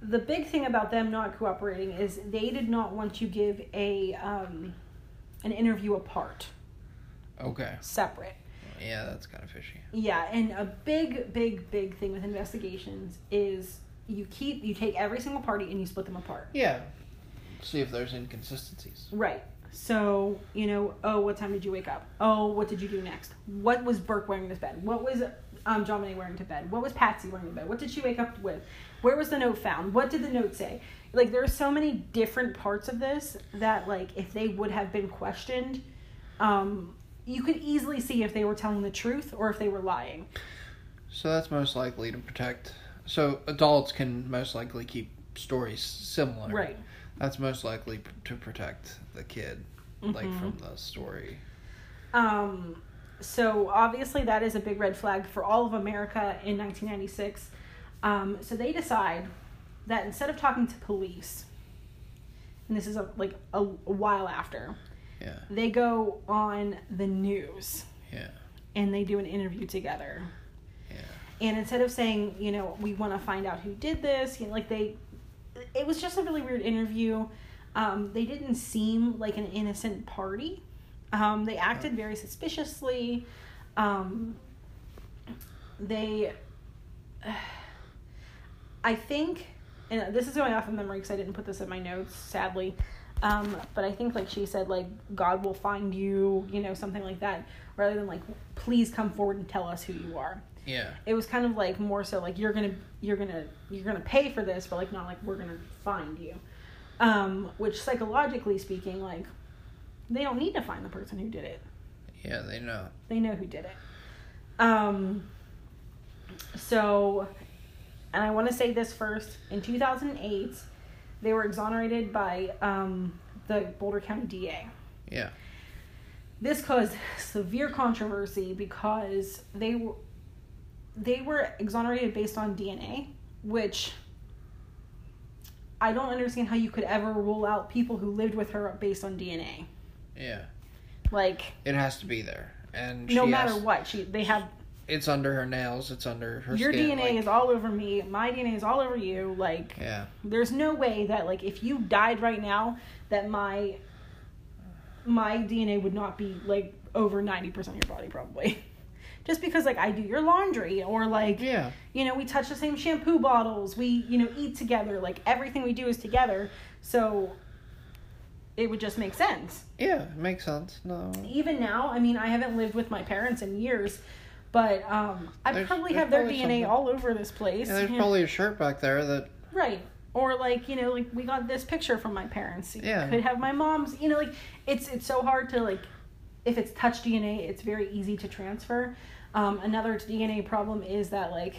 Speaker 1: the big thing about them not cooperating is they did not want to give a um an interview apart,
Speaker 2: Okay.
Speaker 1: separate.
Speaker 2: Yeah, that's kind of fishy.
Speaker 1: Yeah, and a big, big, big thing with investigations is you keep you take every single party and you split them apart.
Speaker 2: Yeah. See if there's inconsistencies.
Speaker 1: Right. So, you know, oh, what time did you wake up? Oh, what did you do next? What was Burke wearing to bed? What was um, wearing to bed? What was Patsy wearing to bed? What did she wake up with? Where was the note found? What did the note say? Like, there are so many different parts of this that, like, if they would have been questioned, um, you could easily see if they were telling the truth or if they were lying.
Speaker 2: So that's most likely to protect. So adults can most likely keep stories similar.
Speaker 1: Right.
Speaker 2: That's most likely p- to protect the kid, like
Speaker 1: Mhm.
Speaker 2: from the story.
Speaker 1: Um, so obviously that is a big red flag for all of America in 1996. Um, so they decide that instead of talking to police, and this is a, like a, a while after,
Speaker 2: Yeah.
Speaker 1: they go on the news
Speaker 2: Yeah.
Speaker 1: and they do an interview together. And instead of saying, you know, we want to find out who did this, you know, like they, it was just a really weird interview. Um, they didn't seem like an innocent party. Um, they acted very suspiciously. Um, they, I think, and this is going off of memory because I didn't put this in my notes, sadly. Um, but I think like she said, like God will find you, you know, something like that, rather than like, please come forward and tell us who you are
Speaker 2: Yeah.
Speaker 1: it was kind of like more so like you're gonna you're gonna you're gonna pay for this but like not like we're gonna find you um which psychologically speaking like they don't need to find the person who did it
Speaker 2: Yeah. They know.
Speaker 1: they know who did it um so and i want to say this first in 2008 they were exonerated by um the boulder county da
Speaker 2: Yeah.
Speaker 1: this caused severe controversy because they were they were exonerated based on DNA, which I don't understand how you could ever rule out people who lived with her based on DNA.
Speaker 2: Yeah.
Speaker 1: Like
Speaker 2: It has to be there, and
Speaker 1: no matter
Speaker 2: has-
Speaker 1: what, she they have
Speaker 2: It's under her nails. It's under her.
Speaker 1: your
Speaker 2: skin,
Speaker 1: DNA
Speaker 2: like-
Speaker 1: is all over me, my DNA is all over you. Like
Speaker 2: Yeah.
Speaker 1: there's no way that like if you died right now that my my DNA would not be like over 90% of your body probably. Just because like I do your laundry or like
Speaker 2: Yeah.
Speaker 1: you know we touch the same shampoo bottles, we you know eat together, like everything we do is together. So it would just make sense.
Speaker 2: Yeah. It makes sense. No.
Speaker 1: Even now, I mean, I haven't lived with my parents in years, but um I
Speaker 2: There's-
Speaker 1: probably
Speaker 2: there's
Speaker 1: have their
Speaker 2: probably
Speaker 1: DNA
Speaker 2: something-
Speaker 1: all over this place.
Speaker 2: Yeah, there's probably a shirt back there that.
Speaker 1: Right. Or like, you know, like we got this picture from my parents. You
Speaker 2: Yeah.
Speaker 1: Could have my mom's, you know, like it's it's so hard to like if it's touch DNA, it's very easy to transfer. Um, another DNA problem is that like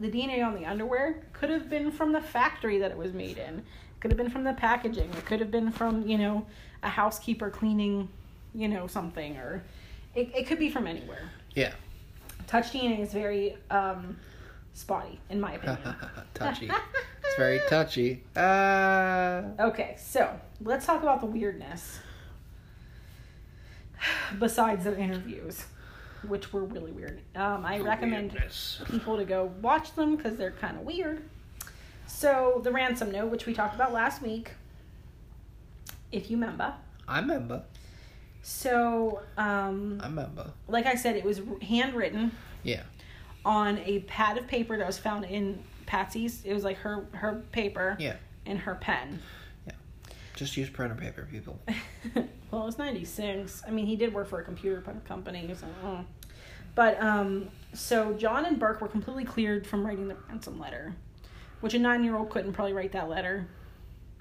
Speaker 1: the DNA on the underwear could have been from the factory that it was made in. Could have been from the packaging. It could have been from, you know, a housekeeper cleaning, you know, something or it, it could be from anywhere.
Speaker 2: Yeah.
Speaker 1: Touch DNA is very um, spotty, in my opinion.
Speaker 2: touchy. it's very touchy. Uh.
Speaker 1: Okay, so let's talk about the weirdness. Besides the interviews. Which were really weird. Um, I recommend
Speaker 2: Weirdness.
Speaker 1: people to go watch them because they're kind of weird. So, the ransom note, which we talked about last week, if you remember.
Speaker 2: I remember.
Speaker 1: So, um,
Speaker 2: I remember.
Speaker 1: like I said, it was handwritten
Speaker 2: Yeah.
Speaker 1: on a pad of paper that was found in Patsy's. It was like her her paper
Speaker 2: Yeah.
Speaker 1: and her pen. Yeah.
Speaker 2: Just use printer paper, people.
Speaker 1: well, it was 96. I mean, he did work for a computer company, so. uh. But, um, so John and Burke were completely cleared from writing the ransom letter, which a nine year old couldn't probably write that letter.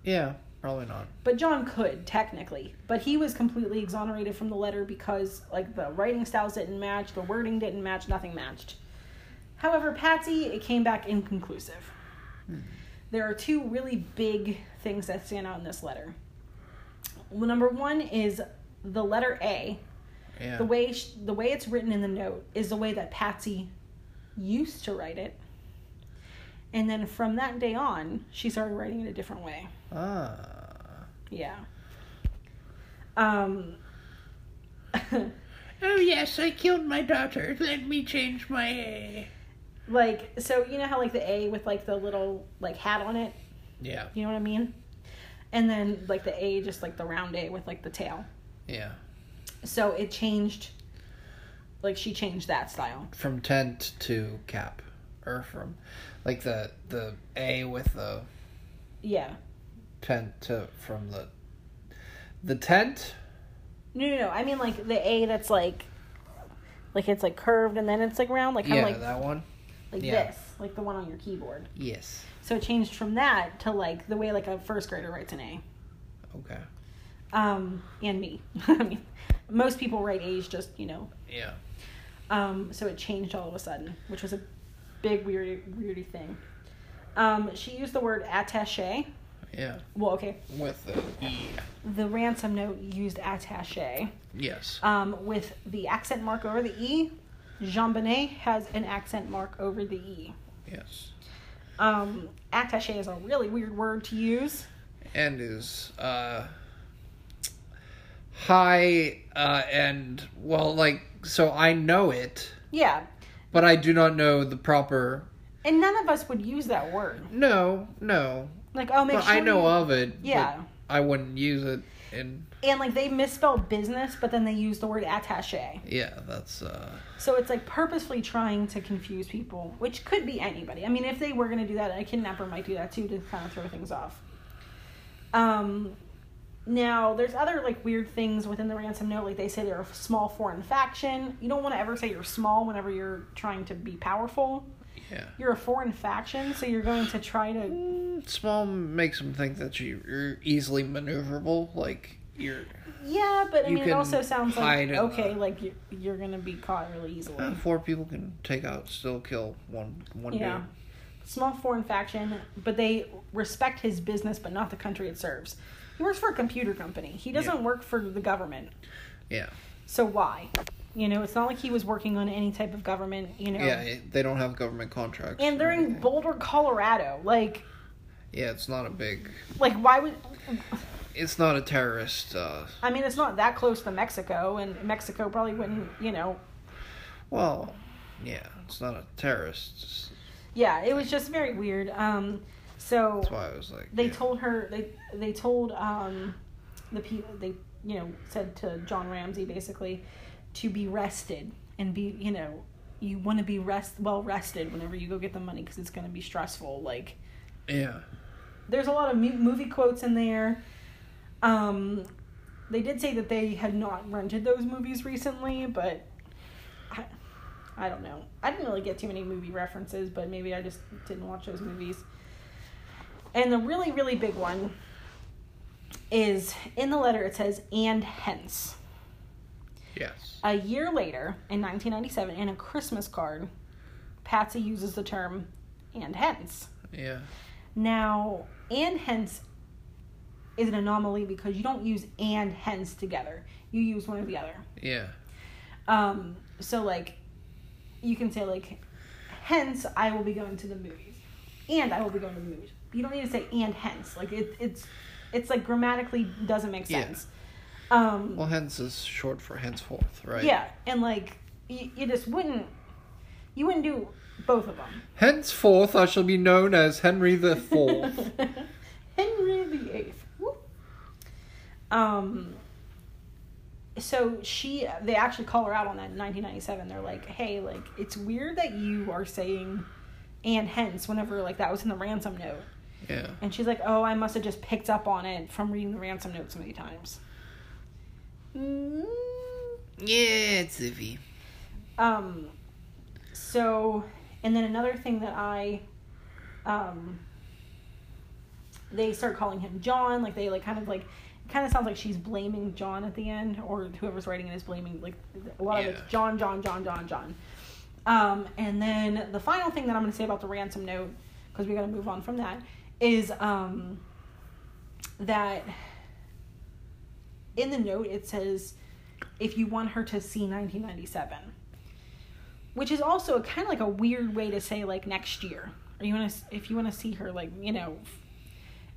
Speaker 2: Yeah, probably not.
Speaker 1: But John could, technically. But he was completely exonerated from the letter because, like, the writing styles didn't match, the wording didn't match, nothing matched. However, Patsy, it came back inconclusive. There are two really big things that stand out in this letter. Well, number one is the letter A.
Speaker 2: Yeah.
Speaker 1: The way sh- the way it's written in the note is the way that Patsy used to write it. And then from that day on, she started writing it a different way.
Speaker 2: Ah.
Speaker 1: Yeah. Um.
Speaker 2: Oh yes, I killed my daughter. Let me change my A.
Speaker 1: like so you know how like the A with like the little like hat on it,
Speaker 2: Yeah.
Speaker 1: you know what I mean? And then like the A just like the round A with like the tail.
Speaker 2: Yeah.
Speaker 1: So it changed like she changed that style.
Speaker 2: From tent to cap, or from, like the the A with the
Speaker 1: Yeah.
Speaker 2: tent to from the the tent.
Speaker 1: No, no, no. I mean like the A that's like like it's like curved and then it's like round, like kind
Speaker 2: yeah,
Speaker 1: of like
Speaker 2: that one.
Speaker 1: like
Speaker 2: yeah.
Speaker 1: this, like the one on your keyboard.
Speaker 2: Yes.
Speaker 1: So it changed from that to like the way like a first grader writes an A.
Speaker 2: Okay.
Speaker 1: Um, and me. I mean, most people write A's just you know.
Speaker 2: Yeah.
Speaker 1: Um, so it changed all of a sudden, which was a big weird weirdy thing. Um, she used the word attaché.
Speaker 2: Yeah.
Speaker 1: Well, okay.
Speaker 2: With the E.
Speaker 1: The ransom note used attaché.
Speaker 2: Yes.
Speaker 1: Um, with the accent mark over the E, JonBenét has an accent mark over the E.
Speaker 2: Yes.
Speaker 1: Um, attaché is a really weird word to use.
Speaker 2: and is uh high uh and well like so I know it
Speaker 1: Yeah,
Speaker 2: but I do not know the proper
Speaker 1: and none of us would use that word.
Speaker 2: no no
Speaker 1: Like, oh, make
Speaker 2: but
Speaker 1: sure
Speaker 2: I know
Speaker 1: you-
Speaker 2: of it
Speaker 1: Yeah.
Speaker 2: I wouldn't use it in
Speaker 1: And like they misspelled business, but then they use the word attaché.
Speaker 2: yeah that's uh
Speaker 1: So it's like purposefully trying to confuse people, which could be anybody. I mean, if they were going to do that, a kidnapper might do that too to kind of throw things off. Um, now there's other like weird things within the ransom note. Like they say they're a small foreign faction. You don't want to ever say you're small whenever you're trying to be powerful.
Speaker 2: yeah
Speaker 1: You're a foreign faction, so you're going to try to.
Speaker 2: Mm, small makes them think that you're easily maneuverable like you're
Speaker 1: Yeah, but I mean, it also sounds like okay,
Speaker 2: the-
Speaker 1: like you, you're going to be caught really easily.
Speaker 2: uh, four people can take out still kill one one
Speaker 1: Yeah.
Speaker 2: dude
Speaker 1: Small foreign faction, but they respect his business, but not the country it serves. He works for a computer company. He doesn't
Speaker 2: Yeah.
Speaker 1: work for the government.
Speaker 2: yeah
Speaker 1: So why? You know, it's not like he was working on any type of government. You know.
Speaker 2: yeah they don't have government contracts
Speaker 1: And they're in. Boulder, Colorado. Like,
Speaker 2: yeah it's not a big
Speaker 1: like why would?
Speaker 2: It's not a terrorist uh
Speaker 1: I mean, it's not that close to Mexico, and Mexico probably wouldn't. You know.
Speaker 2: well yeah it's not a terrorist
Speaker 1: Yeah, it was just very weird. Um, so
Speaker 2: that's why i was like
Speaker 1: they
Speaker 2: yeah.
Speaker 1: told her they they told um the people they you know said to John Ramsey basically to be rested and be you know you want to be rest well rested whenever you go get the money because it's going to be stressful like
Speaker 2: yeah
Speaker 1: there's a lot of movie quotes in there um they did say that they had not rented those movies recently but I, I don't know. I didn't really get too many movie references but maybe i just didn't watch those movies. And the really really big one is in the letter it says and hence.
Speaker 2: Yes.
Speaker 1: A year later in 1997 in a christmas card patsy uses the term and hence.
Speaker 2: Yeah.
Speaker 1: Now, and hence is an anomaly because you don't use and hence together. You use one or the other.
Speaker 2: yeah
Speaker 1: Um, so like you can say like hence I will be going to the movies. And I will be going to the movies. You don't need to say and hence. Like it it's it's like grammatically doesn't make
Speaker 2: Yeah.
Speaker 1: sense. Um
Speaker 2: well hence is short for henceforth right
Speaker 1: yeah, and like you, you just wouldn't you wouldn't do both of them.
Speaker 2: Henceforth, I shall be known as Henry the Fourth.
Speaker 1: Henry the Eighth. Um. So she, they actually call her out on that in 1997. They're like, "Hey, like it's weird that you are saying, and hence whenever like that was in the ransom note."
Speaker 2: yeah.
Speaker 1: And she's like, "Oh, I must have just picked up on it from reading the ransom note so many times." Mm,
Speaker 2: Yeah, it's iffy.
Speaker 1: um. So, and then another thing that I, um. They start calling him John, like they like kind of like, kind of sounds like she's blaming John at the end, or whoever's writing it is blaming like a lot of it's John, John, John, John, John. Um, and then the final thing that I'm going to say about the ransom note, because we got to move on from that, is um, that in the note it says if you want her to see 1997, which is also a kind of like a weird way to say like next year, or you want to if you want to see her like you know.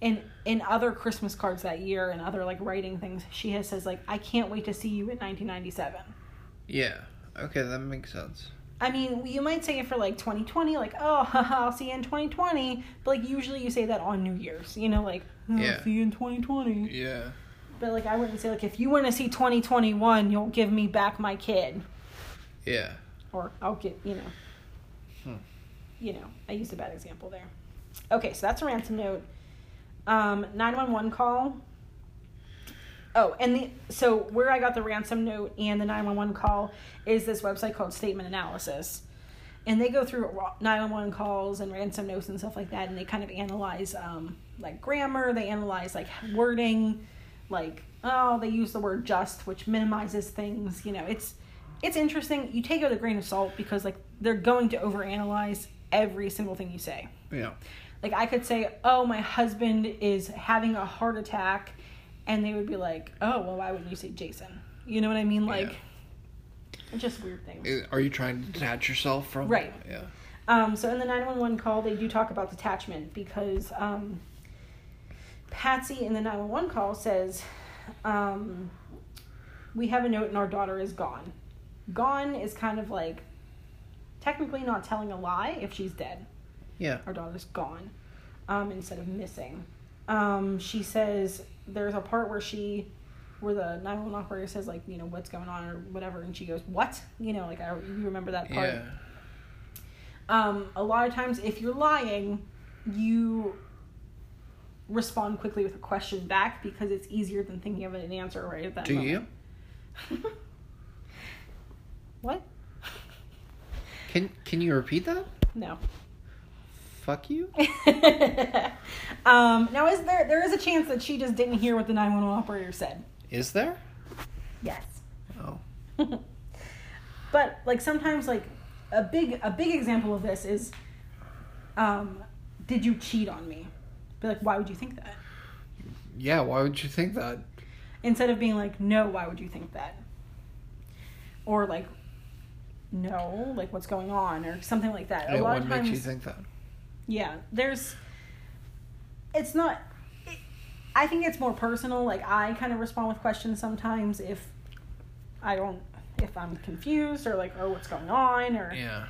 Speaker 1: In, in other Christmas cards that year and other like writing things, she has says like I can't wait to see you in 1997.
Speaker 2: Yeah. Okay, that makes sense.
Speaker 1: I mean, you might say it for like 2020, like, oh, haha, I'll see you in 2020. But like, usually you say that on New Year's, you know, like, oh,
Speaker 2: Yeah.
Speaker 1: see you in 2020.
Speaker 2: Yeah.
Speaker 1: But like, I wouldn't say, like, if you want to see 2021, you'll give me back my kid.
Speaker 2: Yeah.
Speaker 1: Or I'll get, you know.
Speaker 2: Hmm.
Speaker 1: You know, I used a bad example there. Okay, so that's a ransom note. Um, 911 call. Oh, and the so where I got the ransom note and the 911 call is this website called Statement Analysis. And they go through 911 calls and ransom notes and stuff like that, and they kind of analyze um, like grammar, they analyze like wording, like oh they use the word just, which minimizes things. You know, it's it's interesting. You take it with a grain of salt because like they're going to overanalyze every single thing you say.
Speaker 2: Yeah.
Speaker 1: Like I could say, "Oh, my husband is having a heart attack," and they would be like, "Oh, well, why wouldn't you say Jason?" You know what I mean? Like, just weird things.
Speaker 2: Are you trying to detach yourself from?
Speaker 1: Right.
Speaker 2: Yeah.
Speaker 1: Um, so in the 911 call, they do talk about detachment because um, Patsy in the 911 call says, um, We have a note and our daughter is gone. Gone is kind of like technically not telling a lie if she's dead.
Speaker 2: Yeah.
Speaker 1: Our daughter's gone um, instead of missing. Um, she says there's a part where she where the 911 operator says like you know what's going on or whatever and she goes what you know like I, you remember that part
Speaker 2: Yeah.
Speaker 1: um, a lot of times if you're lying you respond quickly with a question back because it's easier than thinking of an answer right at that
Speaker 2: Do
Speaker 1: moment.
Speaker 2: you?
Speaker 1: what
Speaker 2: Can Can you repeat that?
Speaker 1: no
Speaker 2: Fuck you.
Speaker 1: um, now is there there is a chance that she just didn't hear what the 911 operator said
Speaker 2: Is there?
Speaker 1: yes
Speaker 2: Oh.
Speaker 1: but like sometimes like a big a big example of this is um did you cheat on me be like why would you think that
Speaker 2: Yeah. Why would you think that?
Speaker 1: instead of being like no why would you think that or like no like what's going on or something like that
Speaker 2: Yeah,
Speaker 1: a lot
Speaker 2: what
Speaker 1: of
Speaker 2: makes
Speaker 1: times
Speaker 2: you think that?
Speaker 1: Yeah there's it's not it, i think it's more personal like i kind of respond with questions sometimes if i don't if i'm confused or like oh what's going on or
Speaker 2: Yeah.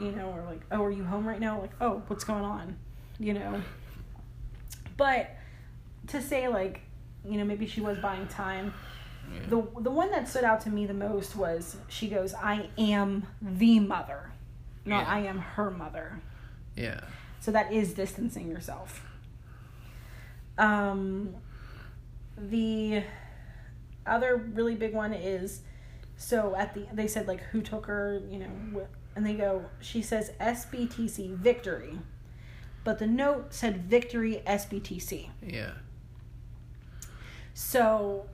Speaker 1: you know or like oh are you home right now like oh what's going on you know but to say like you know maybe she was buying time
Speaker 2: Yeah.
Speaker 1: the the one that stood out to me the most was she goes i am the mother not
Speaker 2: Yeah.
Speaker 1: i am her mother
Speaker 2: yeah.
Speaker 1: So that is distancing yourself. Um, the other really big one is so at the they said like who took her, you know, and they go she says SBTC victory, but the note said victory SBTC.
Speaker 2: Yeah.
Speaker 1: So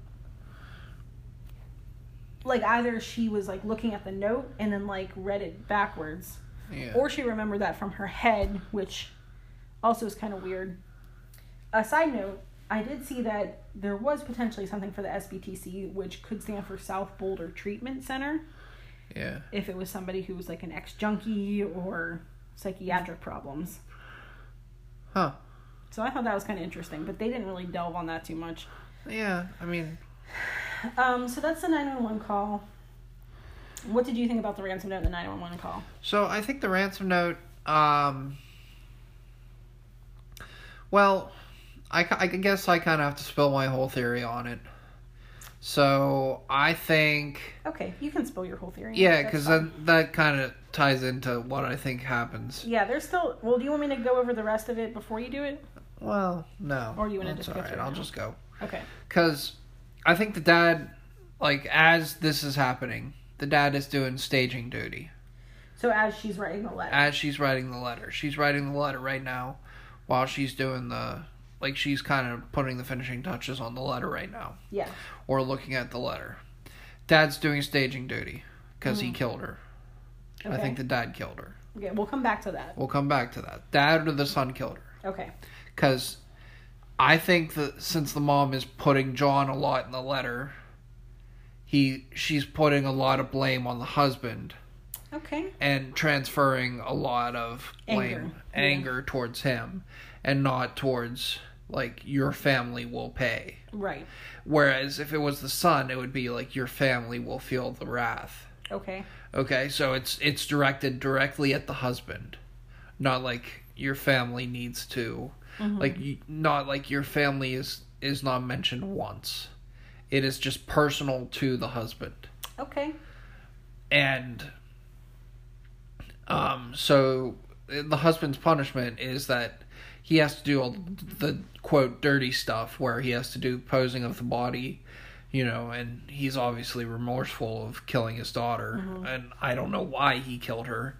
Speaker 1: like either she was like looking at the note and then like read it backwards
Speaker 2: Yeah.
Speaker 1: or she remembered that from her head, which also is kind of weird. A side note, I did see that there was potentially something for the SBTC, which could stand for South Boulder Treatment Center,
Speaker 2: yeah.
Speaker 1: if it was somebody who was like an ex junkie or psychiatric problems.
Speaker 2: Huh.
Speaker 1: So I thought that was kind of interesting, but they didn't really delve on that too much.
Speaker 2: Yeah. I mean.
Speaker 1: Um, so that's the 911 call. What did you think about the ransom note and the 911 call?
Speaker 2: So I think the ransom note. Um, well, I, I guess I kind of have to spill my whole theory on it. So I think,
Speaker 1: Okay, you can spill your whole theory.
Speaker 2: yeah, because then that kind of ties into what I think happens.
Speaker 1: Yeah, there's still. Well, do you want me to go over the rest of it before you do it?
Speaker 2: Well, no,
Speaker 1: Or you wanna just go
Speaker 2: all right. I'll
Speaker 1: now?
Speaker 2: just go
Speaker 1: Okay.
Speaker 2: because I think the dad, like, as this is happening, the dad is doing staging duty.
Speaker 1: So as she's writing the letter.
Speaker 2: as she's writing the letter. She's writing the letter right now while she's doing the like she's kind of putting the finishing touches on the letter right now
Speaker 1: yeah.
Speaker 2: or looking at the letter. Dad's doing staging duty cuz he killed her. Okay. I
Speaker 1: Mm-hmm.
Speaker 2: Think the dad killed her.
Speaker 1: Okay, we'll come back to that.
Speaker 2: We'll come back to that. Dad or the son killed her
Speaker 1: Okay.
Speaker 2: cuz I think that since the mom is putting John a lot in the letter, he she's putting a lot of blame on the husband
Speaker 1: Okay.
Speaker 2: and transferring a lot of blame,
Speaker 1: Anger.
Speaker 2: anger,
Speaker 1: Yeah.
Speaker 2: towards him, and not towards like your family will pay.
Speaker 1: Right.
Speaker 2: Whereas if it was the son, it would be like your family will feel the wrath.
Speaker 1: Okay.
Speaker 2: Okay, so it's it's directed directly at the husband, not like your family needs to,
Speaker 1: Mhm.
Speaker 2: like you, not like your family is is not mentioned once. It is just personal to the husband.
Speaker 1: Okay.
Speaker 2: and um so the husband's punishment is that he has to do all the quote dirty stuff where he has to do posing of the body you know and he's obviously remorseful of killing his daughter. And i don't know why he killed her.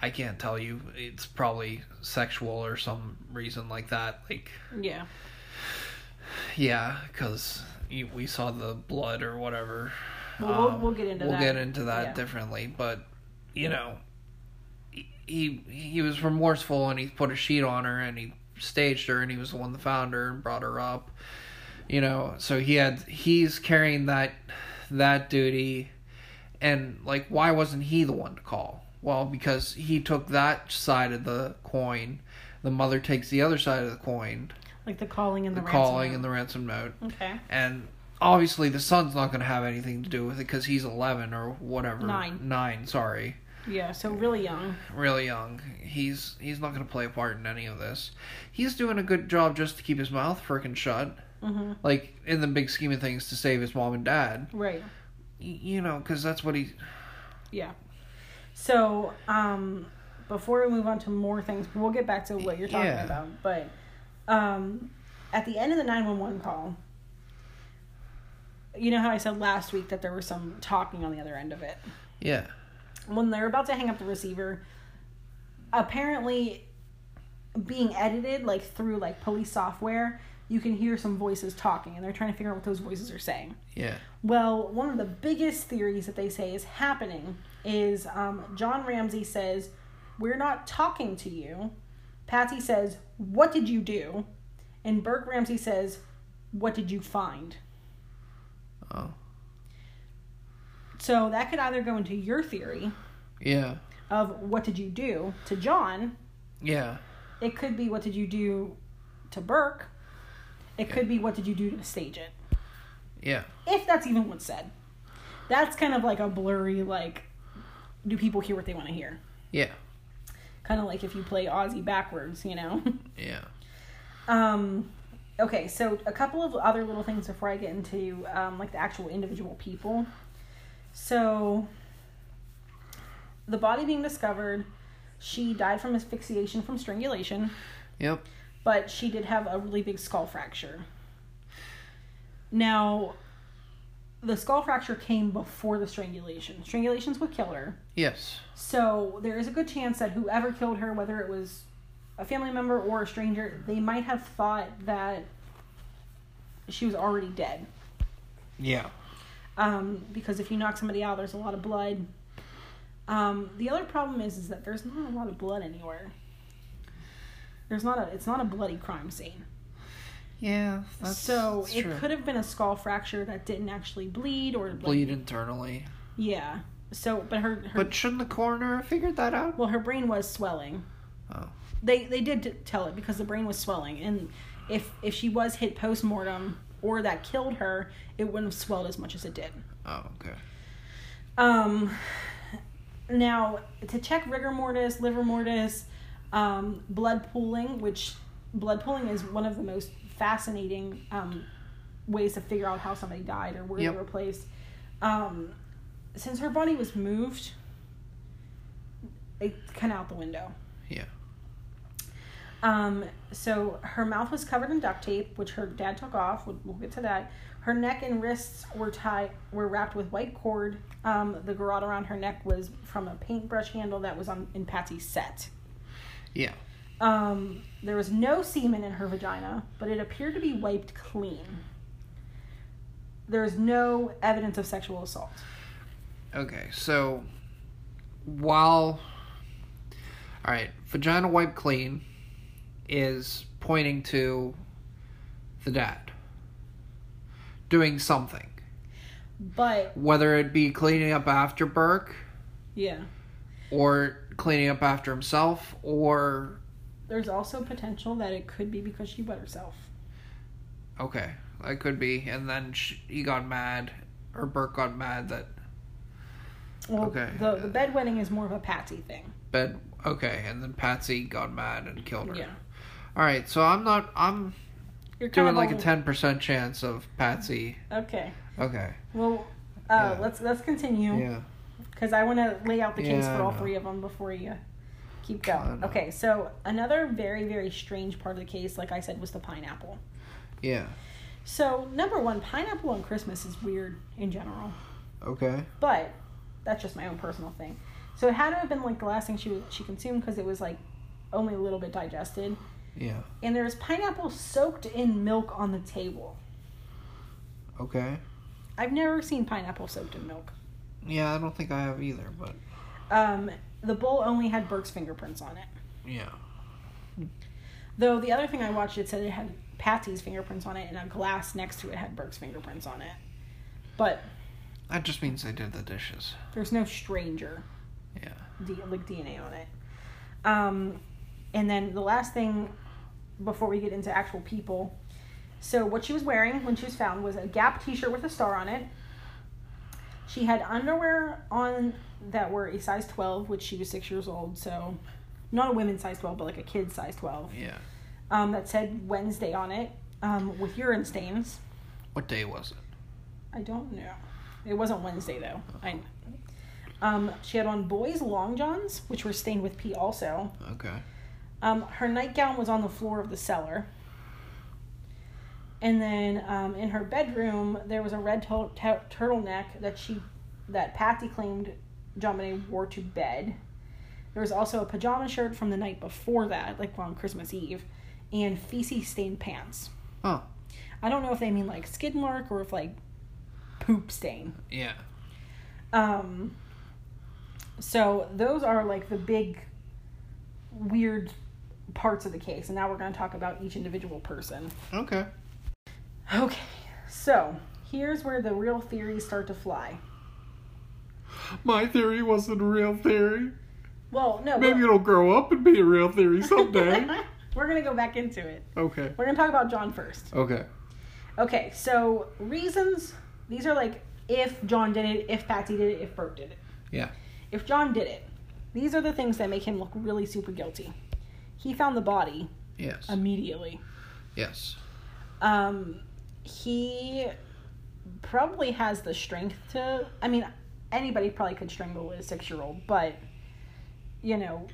Speaker 2: I can't tell you. It's probably sexual or some reason like that like
Speaker 1: Yeah.
Speaker 2: yeah because we saw the blood or whatever
Speaker 1: Well, we'll,
Speaker 2: Um,
Speaker 1: we'll get into that
Speaker 2: we'll
Speaker 1: that.
Speaker 2: get into that
Speaker 1: Yeah.
Speaker 2: differently but you know he he was remorseful and he put a sheet on her and he staged her and he was the one that found her and brought her up you know so he had he's carrying that that duty and like why wasn't he the one to call well because he took that side of the coin the mother takes the other side of the coin
Speaker 1: Like the calling and the,
Speaker 2: the calling
Speaker 1: note.
Speaker 2: and the ransom note
Speaker 1: Okay.
Speaker 2: and obviously the son's not going to have anything to do with it because he's 11 or whatever
Speaker 1: Nine.
Speaker 2: nine sorry
Speaker 1: Yeah, so really young.
Speaker 2: really young he's he's not going to play a part in any of this he's doing a good job just to keep his mouth freaking shut
Speaker 1: hmm
Speaker 2: like in the big scheme of things to save his mom and dad
Speaker 1: Right.
Speaker 2: Y- you know because that's what he
Speaker 1: Yeah. So, um, before we move on to more things, we'll get back to what you're talking
Speaker 2: Yeah.
Speaker 1: about. But um, at the end of the 911 call, you know how I said last week that there was some talking on the other end of it?
Speaker 2: yeah
Speaker 1: When they're about to hang up the receiver, apparently being edited like through like police software, you can hear some voices talking and they're trying to figure out what those voices are saying.
Speaker 2: yeah
Speaker 1: Well, one of the biggest theories that they say is happening is um, John Ramsey says, We're not talking to you. Patsy says, What did you do? And Burke Ramsey says, What did you find?
Speaker 2: oh
Speaker 1: So that could either go into your theory
Speaker 2: yeah
Speaker 1: of what did you do to John.
Speaker 2: yeah
Speaker 1: It could be what did you do to Burke. It could be what did you do to stage it.
Speaker 2: yeah
Speaker 1: If that's even what's said. That's kind of like a blurry, like, do people hear what they want to hear?
Speaker 2: yeah
Speaker 1: kind of like if you play Ozzy backwards, you know.
Speaker 2: yeah
Speaker 1: um, okay, so a couple of other little things before I get into um, like the actual individual people. So the body being discovered, she died from asphyxiation from strangulation,
Speaker 2: yep
Speaker 1: but she did have a really big skull fracture. Now, the skull fracture came before the strangulation. Strangulation's what killed her.
Speaker 2: yes
Speaker 1: So there is a good chance that whoever killed her, whether it was a family member or a stranger, they might have thought that she was already dead.
Speaker 2: yeah
Speaker 1: Um, because if you knock somebody out, there's a lot of blood. Um, the other problem is is that there's not a lot of blood anywhere. There's not a. It's not a bloody crime scene.
Speaker 2: Yeah that's,
Speaker 1: so
Speaker 2: that's
Speaker 1: it
Speaker 2: true.
Speaker 1: could have been a skull fracture that didn't actually bleed or like,
Speaker 2: bleed internally
Speaker 1: Yeah. So, but her, her
Speaker 2: but shouldn't the coroner have figured that out
Speaker 1: well, her brain was swelling.
Speaker 2: oh
Speaker 1: They they did tell it because the brain was swelling, and if if she was hit post mortem or that killed her, it wouldn't have swelled as much as it did.
Speaker 2: oh okay
Speaker 1: Um, now to check rigor mortis, livor mortis, um, blood pooling, which blood pooling is one of the most fascinating um, ways to figure out how somebody died or where
Speaker 2: Yep.
Speaker 1: they were placed. Um, since her body was moved, it's kind of out the window.
Speaker 2: Yeah.
Speaker 1: Um, so her mouth was covered in duct tape, which her dad took off. We'll, we'll get to that. Her neck and wrists were tied, were wrapped with white cord. Um, the garrote around her neck was from a paintbrush handle that was on in Patsy's set.
Speaker 2: Yeah.
Speaker 1: Um, there was no semen in her vagina, but it appeared to be wiped clean. There is no evidence of sexual assault.
Speaker 2: Okay, so while all right, vagina wipe clean is pointing to the dad doing something,
Speaker 1: But
Speaker 2: whether it be cleaning up after Burke
Speaker 1: yeah,
Speaker 2: or cleaning up after himself or
Speaker 1: there's also potential that it could be because she wet herself.
Speaker 2: okay, that could be, and then she, he got mad or Burke got mad that
Speaker 1: Well,
Speaker 2: Okay.
Speaker 1: The the bedwetting is more of a Patsy thing.
Speaker 2: bed okay, and then Patsy got mad and killed her.
Speaker 1: Yeah.
Speaker 2: All right, so I'm not I'm
Speaker 1: You're
Speaker 2: doing like a ten percent chance of Patsy.
Speaker 1: Okay.
Speaker 2: Okay.
Speaker 1: Well, uh,
Speaker 2: Yeah.
Speaker 1: let's let's continue
Speaker 2: Yeah.
Speaker 1: because I want to lay out the case
Speaker 2: Yeah,
Speaker 1: for all
Speaker 2: know.
Speaker 1: three of them before you keep going. Okay, so another very very strange part of the case, like I said, was the pineapple.
Speaker 2: Yeah.
Speaker 1: So number one, pineapple on Christmas is weird in general,
Speaker 2: Okay.
Speaker 1: but that's just my own personal thing. So it had to have been like the last thing she she consumed because it was like only a little bit digested,
Speaker 2: Yeah.
Speaker 1: and there was pineapple soaked in milk on the table.
Speaker 2: Okay.
Speaker 1: I've never seen pineapple soaked in milk.
Speaker 2: Yeah, I don't think I have either, but
Speaker 1: Um, the bowl only had Burke's fingerprints on it.
Speaker 2: yeah.
Speaker 1: Though the other thing I watched, it said it had Patsy's fingerprints on it, and a glass next to it had Burke's fingerprints on it. But
Speaker 2: That just means they did the dishes.
Speaker 1: there's no stranger
Speaker 2: Yeah.
Speaker 1: D- like DNA on it. Um, and then the last thing before we get into actual people. So what she was wearing when she was found was a Gap T-shirt with a star on it. She had underwear on that were a size 12, which she was six years old, so not a women's size 12, but like a kid's size 12.
Speaker 2: Yeah.
Speaker 1: Um, that said Wednesday on it um, with urine stains.
Speaker 2: What day was it?
Speaker 1: I don't know. It wasn't Wednesday though. I. Um, she had on boys' long johns, which were stained with pee also.
Speaker 2: Okay.
Speaker 1: Um, her nightgown was on the floor of the cellar. And then um, in her bedroom, there was a red tur- tur- turtleneck that she, that Patsy claimed Bonet wore to bed. There was also a pajama shirt from the night before that, like on Christmas Eve, and feces stained pants.
Speaker 2: Oh.
Speaker 1: I don't know if they mean like skid mark or if like poop stain.
Speaker 2: Yeah.
Speaker 1: Um, so those are like the big weird parts of the case, and now we're going to talk about each individual person.
Speaker 2: Okay.
Speaker 1: Okay, so here's where the real theories start to fly.
Speaker 2: My theory wasn't a real theory.
Speaker 1: Well, no,
Speaker 2: Maybe it'll grow up and be a real theory someday.
Speaker 1: we're going to go back into it.
Speaker 2: okay.
Speaker 1: We're going to talk about John first.
Speaker 2: Okay.
Speaker 1: Okay, so reasons. These are like if John did it, if Patsy did it, if Burke did it.
Speaker 2: Yeah.
Speaker 1: If John did it, these are the things that make him look really super guilty. He found the body
Speaker 2: Yes.
Speaker 1: immediately.
Speaker 2: yes.
Speaker 1: Um, he probably has the strength to. I mean, anybody probably could strangle a six year old, but you know,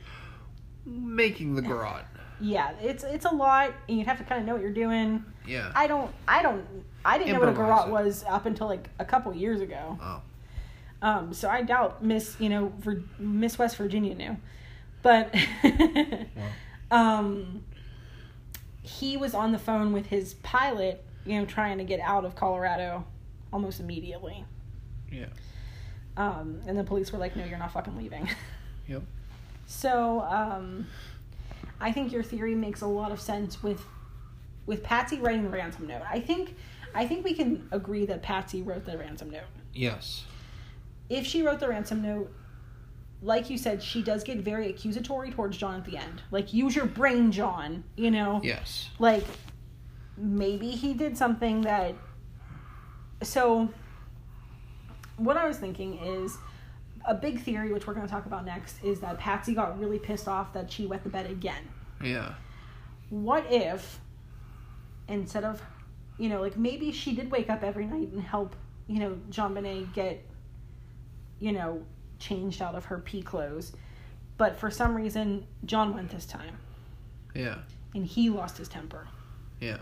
Speaker 2: Making the garrote.
Speaker 1: yeah, it's it's a lot, and you'd have to kind of know what you're doing.
Speaker 2: Yeah.
Speaker 1: I don't, I don't, I didn't know what a garrote
Speaker 2: it.
Speaker 1: was up until like a couple years ago.
Speaker 2: Oh.
Speaker 1: Um, so I doubt Miss, you know, Vir- Miss West Virginia knew, but um, he was on the phone with his pilot, you know, trying to get out of Colorado almost immediately.
Speaker 2: Yeah.
Speaker 1: Um, and the police were like, "No, you're not fucking leaving."
Speaker 2: Yep.
Speaker 1: So um, I think your theory makes a lot of sense with with Patsy writing the ransom note. I think I think we can agree that Patsy wrote the ransom note.
Speaker 2: Yes.
Speaker 1: if she wrote the ransom note, like you said, she does get very accusatory towards John at the end. Like, use your brain, John. You know,
Speaker 2: Yes.
Speaker 1: like maybe he did something that. So, what I was thinking is, a big theory, which we're going to talk about next, is that Patsy got really pissed off that she wet the bed again.
Speaker 2: Yeah.
Speaker 1: What if, instead of, you know, like maybe she did wake up every night and help, you know, JonBenét get, you know, changed out of her pea clothes, but for some reason John went this time
Speaker 2: Yeah.
Speaker 1: and he lost his temper.
Speaker 2: Yeah.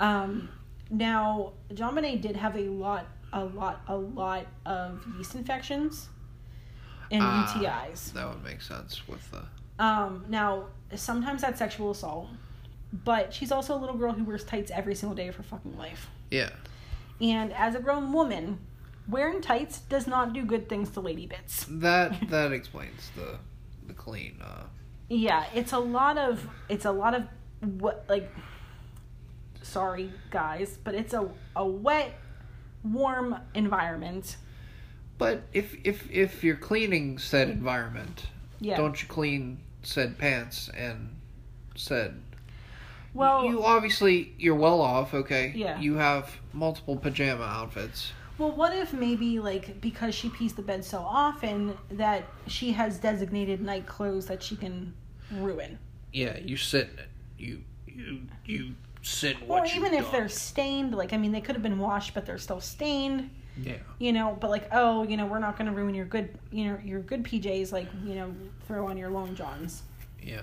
Speaker 1: Um, now, John Bonet did have a lot, a lot, a lot of yeast infections and
Speaker 2: Ah,
Speaker 1: UTIs.
Speaker 2: That would make sense with the.
Speaker 1: Um, now, sometimes that's sexual assault, but she's also a little girl who wears tights every single day of her fucking life.
Speaker 2: Yeah.
Speaker 1: And as a grown woman, wearing tights does not do good things to lady bits.
Speaker 2: That that explains the the clean. Uh,
Speaker 1: Yeah, it's a lot of it's a lot of what like sorry guys, but it's a a wet warm environment.
Speaker 2: but if if if you're cleaning said mm. environment,
Speaker 1: Yeah.
Speaker 2: don't you clean said pants and said
Speaker 1: well,
Speaker 2: you obviously you're well off okay
Speaker 1: Yeah.
Speaker 2: you have multiple pajama outfits
Speaker 1: well what if maybe like because she pees the bed so often that she has designated night clothes that she can ruin.
Speaker 2: yeah you sit you you you sit
Speaker 1: Or
Speaker 2: what
Speaker 1: even
Speaker 2: you've
Speaker 1: if they're stained, like I mean they could have been washed but they're still stained.
Speaker 2: yeah.
Speaker 1: You know but like oh you know we're not going to ruin your good you know your good pjs like you know throw on your long johns.
Speaker 2: Yeah.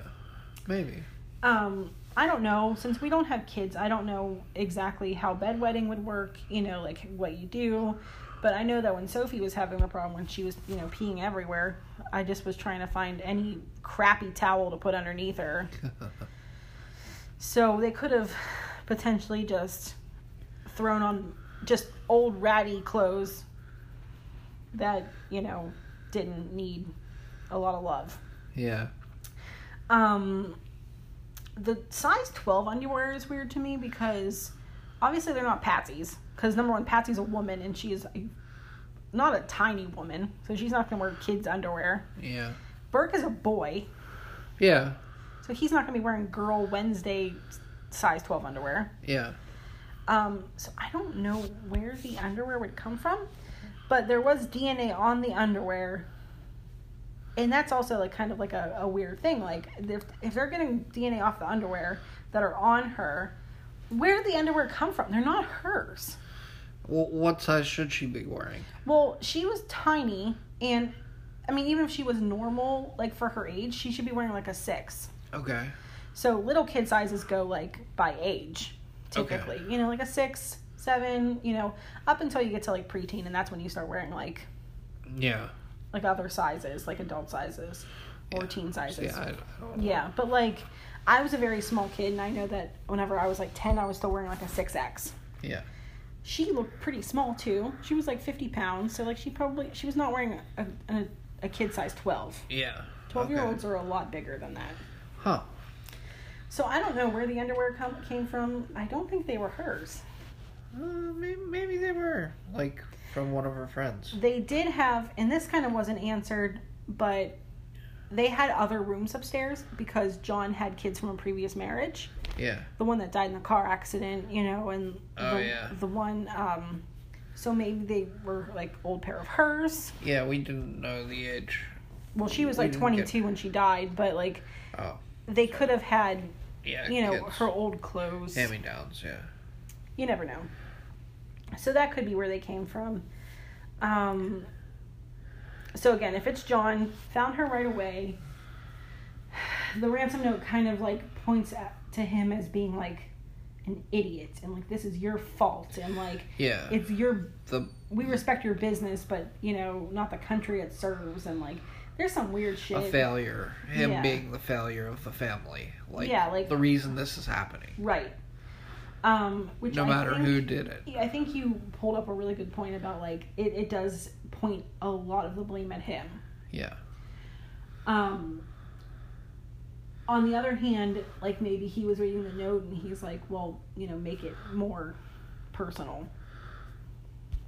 Speaker 2: Maybe.
Speaker 1: Um i don't know. Since we don't have kids i don't know exactly how bedwetting would work you know like what you do. But i know that when sophie was having the problem when she was you know peeing everywhere i just was trying to find any crappy towel to put underneath her so they could have potentially just thrown on just old ratty clothes that you know didn't need a lot of love.
Speaker 2: Yeah.
Speaker 1: Um the size 12 underwear is weird to me because obviously they're not patsy's because number one patsy's a woman and she is a, not a tiny woman so she's not going to wear kids underwear.
Speaker 2: Yeah.
Speaker 1: Burke is a boy.
Speaker 2: Yeah
Speaker 1: so he's not going to be wearing girl wednesday size 12 underwear
Speaker 2: yeah
Speaker 1: Um, so I don't know where the underwear would come from, but there was DNA on the underwear. And that's also like kind of like a, a weird thing. Like if if they're getting DNA off the underwear that are on her, where did the underwear come from? They're not hers.
Speaker 2: well, what size should she be wearing
Speaker 1: Well, she was tiny, and I mean, even if she was normal, like for her age, she should be wearing like a six.
Speaker 2: Okay
Speaker 1: So little kid sizes go like by age,
Speaker 2: Okay.
Speaker 1: typically. You know, like a six, seven. You know, up until you get to like preteen, and that's when you start wearing like
Speaker 2: yeah
Speaker 1: like other sizes, like adult sizes or
Speaker 2: Yeah.
Speaker 1: teen sizes.
Speaker 2: yeah I, I don't know.
Speaker 1: Yeah, but like I was a very small kid, and I know that whenever I was like ten, I was still wearing like a six X.
Speaker 2: yeah
Speaker 1: She looked pretty small too. She was like fifty pounds, so like she probably she was not wearing a a, a kid size twelve.
Speaker 2: yeah
Speaker 1: Twelve year olds are a lot bigger than that.
Speaker 2: Huh
Speaker 1: So I don't know where the underwear come, came from. I don't think they were hers.
Speaker 2: uh, maybe, maybe they were like from one of her friends
Speaker 1: They did have, and this kind of wasn't answered, but they had other rooms upstairs because John had kids from a previous marriage.
Speaker 2: yeah
Speaker 1: The one that died in the car accident, you know, and
Speaker 2: Oh,
Speaker 1: the,
Speaker 2: yeah.
Speaker 1: the one. Um, so maybe they were like old pair of hers.
Speaker 2: yeah we didn't know the age
Speaker 1: Well, she was
Speaker 2: We
Speaker 1: like 22
Speaker 2: get-
Speaker 1: when she died, but like
Speaker 2: oh
Speaker 1: they could have had,
Speaker 2: yeah
Speaker 1: you know, her old clothes.
Speaker 2: hand me downs yeah
Speaker 1: you never know. So that could be where they came from. Um, so again, if it's John, found her right away. The ransom note kind of like points at, to him as being like an idiot and like this is your fault and like
Speaker 2: yeah
Speaker 1: it's your
Speaker 2: the
Speaker 1: we respect your business but you know not the country it serves and like there's some weird shit.
Speaker 2: a failure him
Speaker 1: Yeah.
Speaker 2: being the failure of the family like
Speaker 1: Yeah, like-
Speaker 2: the reason this is happening
Speaker 1: Right. Um, which
Speaker 2: no
Speaker 1: I
Speaker 2: matter
Speaker 1: think-
Speaker 2: who did it
Speaker 1: I think you pulled up a really good point about like it, it does point a lot of the blame at him.
Speaker 2: yeah
Speaker 1: Um on the other hand, like maybe he was reading the note and he's like, Well, you know, make it more personal.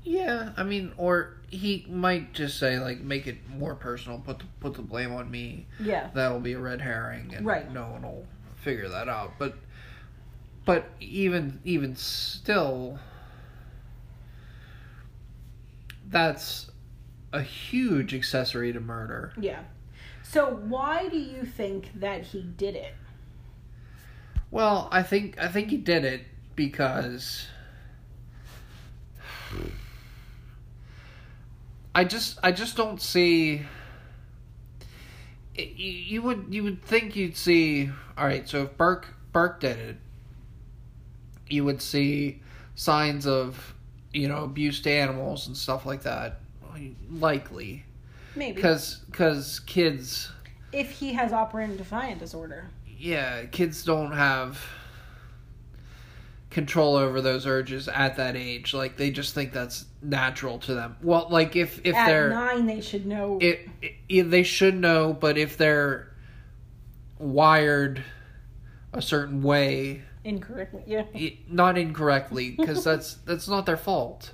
Speaker 2: Yeah, I mean, or he might just say like, make it more personal. Put the put the blame on me.
Speaker 1: Yeah.
Speaker 2: That'll be a red herring, and
Speaker 1: Right.
Speaker 2: no one will figure that out. But, but even even still, that's a huge accessory to murder.
Speaker 1: Yeah. So why do you think that he did it?
Speaker 2: Well, I think I think he did it because I just I just don't see it, you, you would you would think you'd see all right so if Burke Burke did it you would see signs of you know abuse to animals and stuff like that likely
Speaker 1: Maybe.
Speaker 2: because because kids
Speaker 1: if he has operant defiant disorder.
Speaker 2: yeah, kids don't have control over those urges at that age. Like they just think that's natural to them. Well, like if if
Speaker 1: At
Speaker 2: they're
Speaker 1: nine, they should know.
Speaker 2: it, it they should know, but if they're wired a certain way,
Speaker 1: incorrectly. Yeah.
Speaker 2: it, not incorrectly, because that's that's not their fault.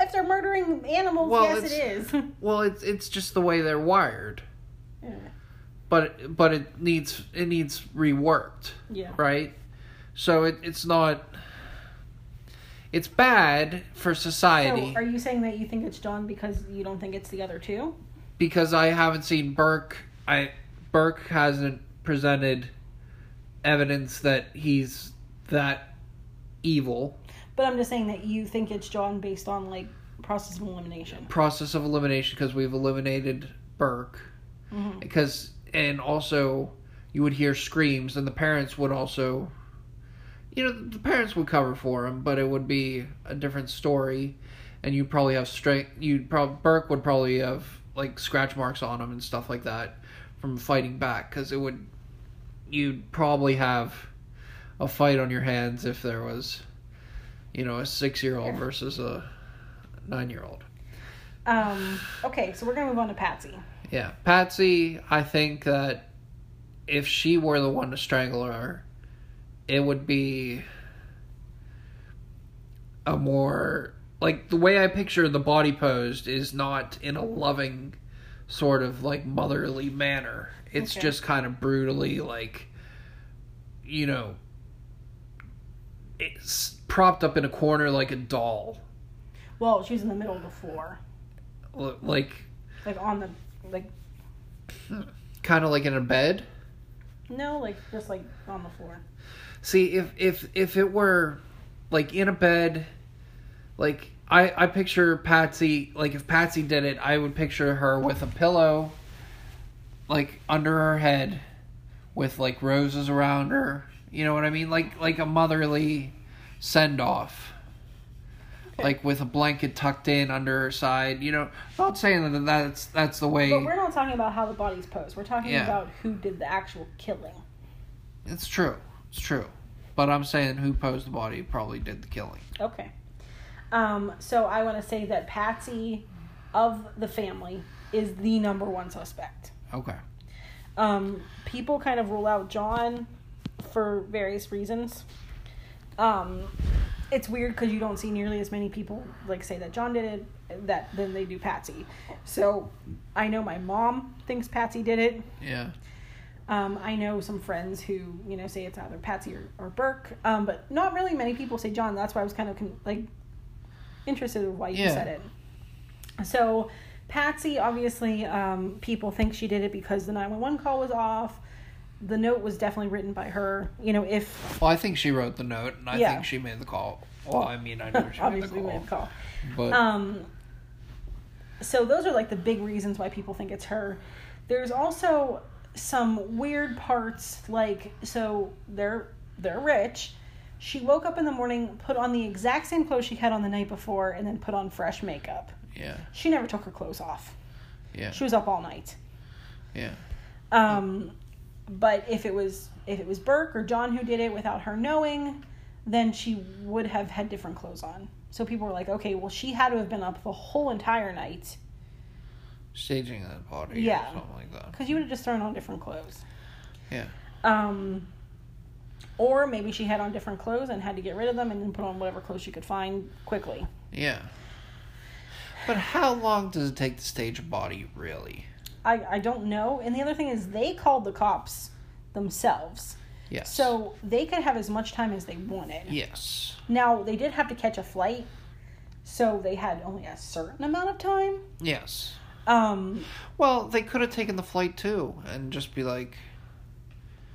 Speaker 1: If they're murdering animals,
Speaker 2: Well,
Speaker 1: yes,
Speaker 2: it's- Well, it's it's just the way they're wired.
Speaker 1: yeah.
Speaker 2: But but it needs it needs reworked.
Speaker 1: Yeah.
Speaker 2: right? So it, it's not. It's bad for society
Speaker 1: So, are you saying that you think it's John because you don't think it's the other two?
Speaker 2: because I haven't seen Burke. I Burke hasn't presented evidence that he's that evil.
Speaker 1: But I'm just saying that you think it's John based on like process of elimination.
Speaker 2: Process of elimination because we've eliminated Burke.
Speaker 1: Mhm.
Speaker 2: Because and also you would hear screams and the parents would also. You know the parents would cover for him, but it would be a different story, and you'd probably have strength. You'd probably Burke would probably have like scratch marks on him and stuff like that from fighting back, because it would. You'd probably have a fight on your hands if there was, you know, a six-year-old versus a nine-year-old.
Speaker 1: Um, okay, so we're gonna move on to Patsy.
Speaker 2: Yeah, Patsy. I think that if she were the one to strangle her, it would be a more like the way I picture the body posed is not in a loving sort of like motherly manner. It's
Speaker 1: Okay.
Speaker 2: just kind of brutally like you know it's propped up in a corner like a doll.
Speaker 1: Well, she's in the middle of the floor,
Speaker 2: Like
Speaker 1: like on the like
Speaker 2: kind of like in a bed.
Speaker 1: no, like just like on the floor.
Speaker 2: See, if if if it were like in a bed, like I I picture Patsy like if Patsy did it, I would picture her with a pillow like under her head with like roses around her. You know what I mean? Like like a motherly send off.
Speaker 1: Okay.
Speaker 2: Like with a blanket tucked in under her side, you know. Not saying that that's that's the way.
Speaker 1: But we're not talking about how the bodies posed. We're talking
Speaker 2: Yeah.
Speaker 1: about who did the actual killing.
Speaker 2: It's true. It's true. But I'm saying who posed the body probably did the killing.
Speaker 1: Okay. Um, so I want to say that Patsy of the family is the number one suspect.
Speaker 2: Okay.
Speaker 1: Um, people kind of rule out John for various reasons. Um, it's weird because you don't see nearly as many people like say that John did it that than they do Patsy. So I know my mom thinks Patsy did it.
Speaker 2: Yeah.
Speaker 1: Um, I know some friends who you know say it's either Patsy or, or Burke, um, but not really many people say John. That's why I was kind of con- like interested in why you
Speaker 2: Yeah.
Speaker 1: said it. So Patsy, obviously, um, people think she did it because the nine one one call was off. The note was definitely written by her. You know, if
Speaker 2: Well, I think she wrote the note, and I
Speaker 1: Yeah.
Speaker 2: think she made the call. Well, I mean, I know she made the
Speaker 1: obviously
Speaker 2: call,
Speaker 1: made the call.
Speaker 2: but
Speaker 1: Um, so those are like the big reasons why people think it's her. There's also some weird parts, like so they're they're rich. She woke up in the morning, put on the exact same clothes she had on the night before, and then put on fresh makeup.
Speaker 2: yeah,
Speaker 1: She never took her clothes off.
Speaker 2: yeah,
Speaker 1: She was up all night.
Speaker 2: yeah,
Speaker 1: Um, but if it was if it was Burke or John who did it without her knowing, then she would have had different clothes on. So people were like, okay, well she had to have been up the whole entire night
Speaker 2: staging that body,
Speaker 1: Yeah.
Speaker 2: or something like that.
Speaker 1: because you would have just thrown on different clothes.
Speaker 2: Yeah,
Speaker 1: Um, or maybe she had on different clothes and had to get rid of them and then put on whatever clothes she could find quickly.
Speaker 2: yeah. But how long does it take to stage a body, really?
Speaker 1: I, I don't know. And the other thing is, they called the cops themselves.
Speaker 2: Yes.
Speaker 1: So they could have as much time as they wanted.
Speaker 2: yes,
Speaker 1: Now, they did have to catch a flight, so they had only a certain amount of time.
Speaker 2: yes,
Speaker 1: Um,
Speaker 2: Well, they could have taken the flight too and just be like,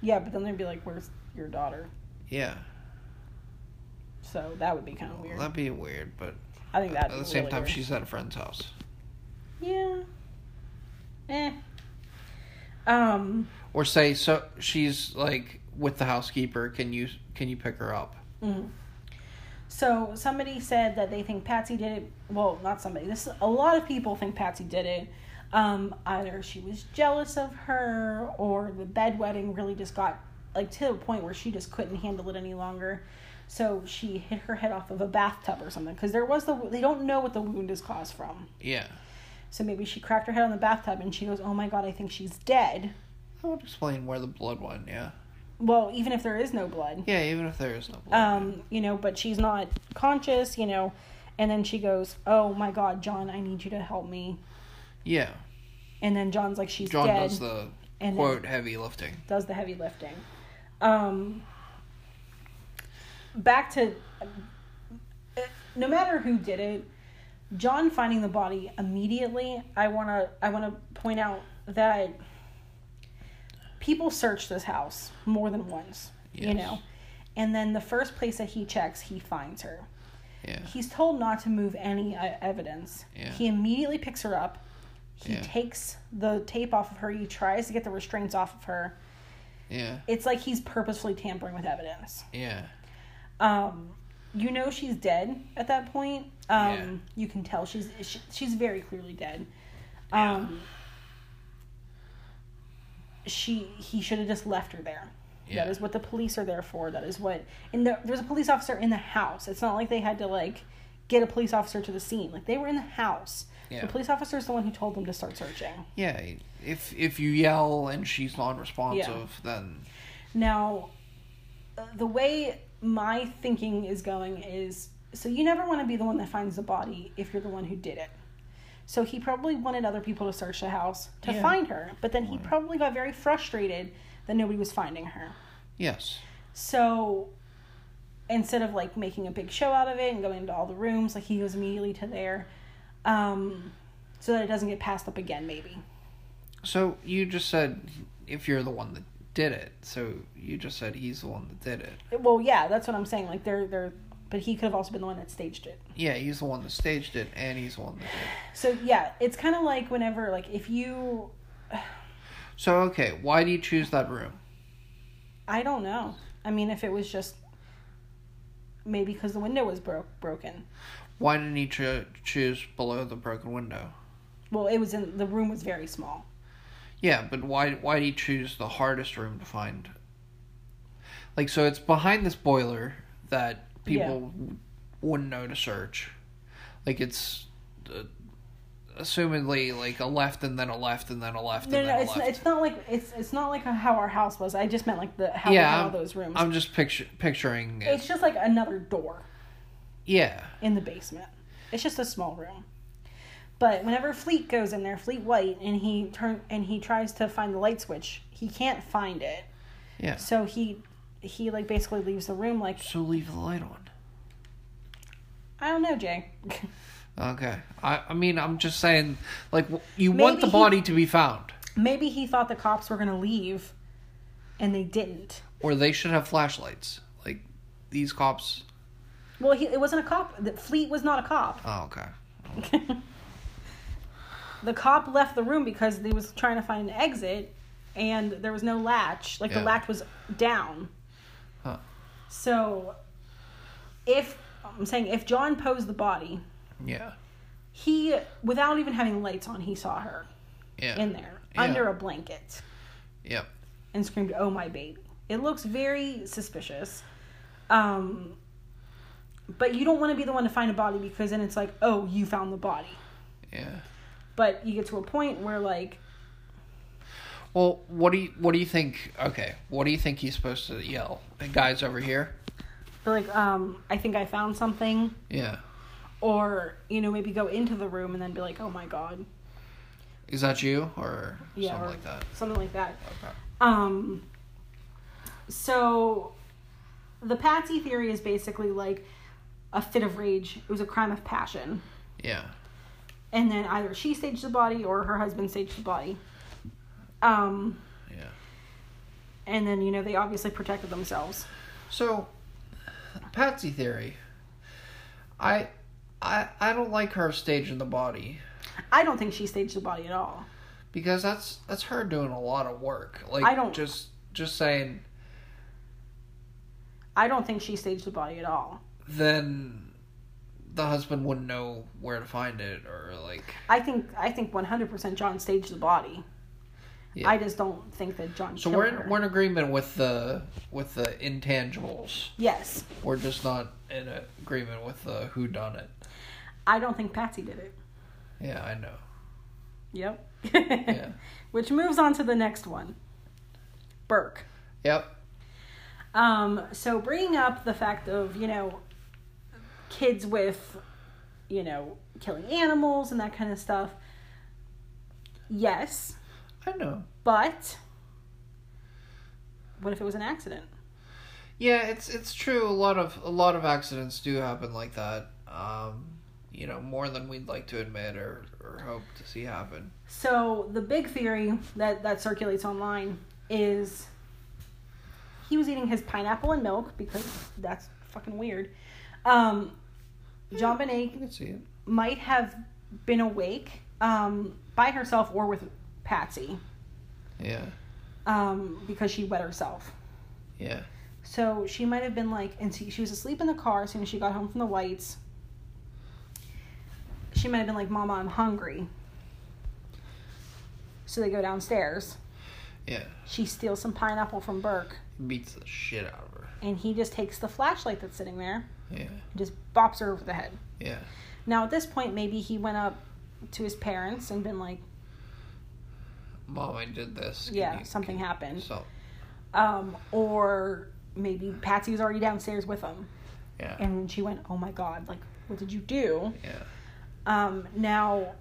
Speaker 1: yeah, but then they'd be like, "Where's your daughter?"
Speaker 2: yeah,
Speaker 1: So that would be kind of weird.
Speaker 2: that'd be weird. But
Speaker 1: I think that
Speaker 2: at the same time, she's at a friend's house.
Speaker 1: yeah, eh. Um,
Speaker 2: Or say so she's like with the housekeeper. Can you can you pick her up?
Speaker 1: mhm. So somebody said that they think Patsy did it. Well, not somebody. This a lot of people think Patsy did it. Um, either she was jealous of her, or the bedwetting really just got like to a point where she just couldn't handle it any longer. So she hit her head off of a bathtub or something because there was the they don't know what the wound is caused from.
Speaker 2: Yeah,
Speaker 1: So maybe she cracked her head on the bathtub and she goes, "Oh my god, I think she's dead."
Speaker 2: that would explain where the blood went. Yeah,
Speaker 1: Well, even if there is no blood,
Speaker 2: yeah. Even if there is no blood.
Speaker 1: um, you know, but she's not conscious, you know. And then she goes, "Oh my god, John, I need you to help me."
Speaker 2: yeah,
Speaker 1: And then John's like, "She's
Speaker 2: John
Speaker 1: dead."
Speaker 2: does the
Speaker 1: and
Speaker 2: quote heavy lifting.
Speaker 1: does the heavy lifting. Um, back to no matter who did it, John finding the body immediately. I wanna I wanna point out that people search this house more than once. You know, and then the first place that he checks, he finds her.
Speaker 2: Yeah,
Speaker 1: He's told not to move any uh, evidence.
Speaker 2: Yeah.
Speaker 1: He immediately picks her up. He
Speaker 2: Yeah.
Speaker 1: takes the tape off of her. He tries to get the restraints off of her.
Speaker 2: yeah,
Speaker 1: It's like he's purposefully tampering with evidence.
Speaker 2: yeah,
Speaker 1: Um, you know she's dead at that point. Um,
Speaker 2: Yeah.
Speaker 1: you can tell she's she, she's very clearly dead. Um, she he should have just left her there.
Speaker 2: Yeah.
Speaker 1: That is what the police are there for. That is what and the, there's a police officer in the house. It's not like they had to like get a police officer to the scene. Like they were in the house.
Speaker 2: Yeah.
Speaker 1: The police officer is the one who told them to start searching.
Speaker 2: yeah. If if you yell and she's non-responsive, then
Speaker 1: Now, uh, the way my thinking is going is so you never want to be the one that finds the body if you're the one who did it. So he probably wanted other people to search the house to
Speaker 2: Yeah.
Speaker 1: find her, but then he probably got very frustrated that nobody was finding her.
Speaker 2: yes,
Speaker 1: So instead of like making a big show out of it and going into all the rooms, like he goes immediately to there, um, so that it doesn't get passed up again. Maybe.
Speaker 2: So you just said if you're the one that did it. So you just said he's the one that did it.
Speaker 1: Well, yeah, that's what I'm saying. Like they're they're, but he could have also been the one that staged it.
Speaker 2: Yeah, he's the one that staged it, and he's the one that did.
Speaker 1: So yeah, it's kind of like whenever like if you
Speaker 2: So okay, why do you choose that room?
Speaker 1: I don't know. I mean, if it was just maybe because the window was broke broken.
Speaker 2: Why didn't he cho- choose below the broken window?
Speaker 1: Well, it was in the room was very small.
Speaker 2: Yeah, but why why did he choose the hardest room to find? Like, so it's behind this boiler that people wouldn't know to search. Like, it's uh, assumedly like a left and then a left and then a left
Speaker 1: No,
Speaker 2: and
Speaker 1: no,
Speaker 2: then a
Speaker 1: it's
Speaker 2: left.
Speaker 1: it's not like it's it's not like how our house was. I just meant like the how
Speaker 2: Yeah,
Speaker 1: all those rooms.
Speaker 2: I'm just picture picturing it.
Speaker 1: it's just like another door
Speaker 2: yeah,
Speaker 1: in the basement. It's just a small room. But whenever Fleet goes in there, Fleet White, and he turn and he tries to find the light switch, he can't find it.
Speaker 2: yeah.
Speaker 1: So he he like basically leaves the room like
Speaker 2: So leave the light on.
Speaker 1: I don't know, Jay.
Speaker 2: Okay. I I mean, I'm just saying, like, you want
Speaker 1: Maybe
Speaker 2: the
Speaker 1: he-
Speaker 2: body to be found,
Speaker 1: Maybe he thought the cops were gonna leave, and they didn't.
Speaker 2: or they should have flashlights. Like, these cops.
Speaker 1: Well, he, it wasn't a cop. The Fleet was not a cop.
Speaker 2: Oh, okay.
Speaker 1: the cop left the room because he was trying to find an exit, and there was no latch. Like
Speaker 2: Yeah.
Speaker 1: the latch was down. So, if I'm saying if John posed the body,
Speaker 2: Yeah.
Speaker 1: he without even having lights on, he saw her
Speaker 2: Yeah.
Speaker 1: in there
Speaker 2: Yeah.
Speaker 1: under a blanket
Speaker 2: Yep.
Speaker 1: and screamed, "Oh my baby!" It looks very suspicious. Um, but you don't want to be the one to find a body because then it's like, "Oh, you found the body."
Speaker 2: Yeah.
Speaker 1: But you get to a point where like
Speaker 2: Well, what do you what do you think? Okay, what do you think he's supposed to yell? The guys over here.
Speaker 1: like um I think I found something
Speaker 2: Yeah.
Speaker 1: or you know maybe go into the room and then be like, "Oh my god."
Speaker 2: Is that you or
Speaker 1: Yeah,
Speaker 2: something
Speaker 1: or
Speaker 2: like that?
Speaker 1: Something like that.
Speaker 2: Okay.
Speaker 1: Um so the Patsy theory is basically like a fit of rage. It was a crime of passion.
Speaker 2: Yeah.
Speaker 1: and then either she staged the body or her husband staged the body. Um,
Speaker 2: Yeah.
Speaker 1: and then you know they obviously protected themselves.
Speaker 2: So, Patsy theory. I, I, I don't like her staging the body
Speaker 1: I don't think she staged the body at all.
Speaker 2: because that's that's her doing a lot of work. Like
Speaker 1: I don't-
Speaker 2: just just saying.
Speaker 1: I don't think she staged the body at all.
Speaker 2: Then the husband wouldn't know where to find it or like.
Speaker 1: I think I think 100% John staged the body.
Speaker 2: Yeah.
Speaker 1: I just don't think that John
Speaker 2: So we're in, we're in agreement with the with the intangibles.
Speaker 1: yes,
Speaker 2: We're just not in agreement with the who done it.
Speaker 1: I don't think Patsy did it.
Speaker 2: Yeah, I know.
Speaker 1: Yep.
Speaker 2: Yeah.
Speaker 1: Which moves on to the next one. Burke.
Speaker 2: Yep.
Speaker 1: Um, so bringing up the fact of, you know, kids with, you know, killing animals and that kind of stuff. Yes,
Speaker 2: I know.
Speaker 1: but what if it was an accident?
Speaker 2: Yeah, it's it's true. A lot of a lot of accidents do happen like that. Um, you know, more than we'd like to admit or, or hope to see happen.
Speaker 1: So the big theory that that circulates online is he was eating his pineapple and milk because that's fucking weird. Um, JonBenét
Speaker 2: can see it.
Speaker 1: might have been awake um, by herself or with Patsy
Speaker 2: Yeah.
Speaker 1: um, because she wet herself.
Speaker 2: Yeah.
Speaker 1: So she might have been like, and she, she was asleep in the car as soon as she got home from the Whites. She might have been like, Mama, I'm hungry. So they go downstairs.
Speaker 2: Yeah.
Speaker 1: She steals some pineapple from Burke,
Speaker 2: Beats the shit out of her.
Speaker 1: and he just takes the flashlight that's sitting there
Speaker 2: Yeah.
Speaker 1: and just bops her over the head.
Speaker 2: Yeah.
Speaker 1: Now, at this point, maybe he went up to his parents and been like,
Speaker 2: Mom, I did this. Can
Speaker 1: yeah,
Speaker 2: you-
Speaker 1: something
Speaker 2: can-
Speaker 1: happened.
Speaker 2: So
Speaker 1: Um, or maybe Patsy was already downstairs with him.
Speaker 2: yeah.
Speaker 1: And she went, oh my God, like, what did you do?
Speaker 2: Yeah.
Speaker 1: Um, now,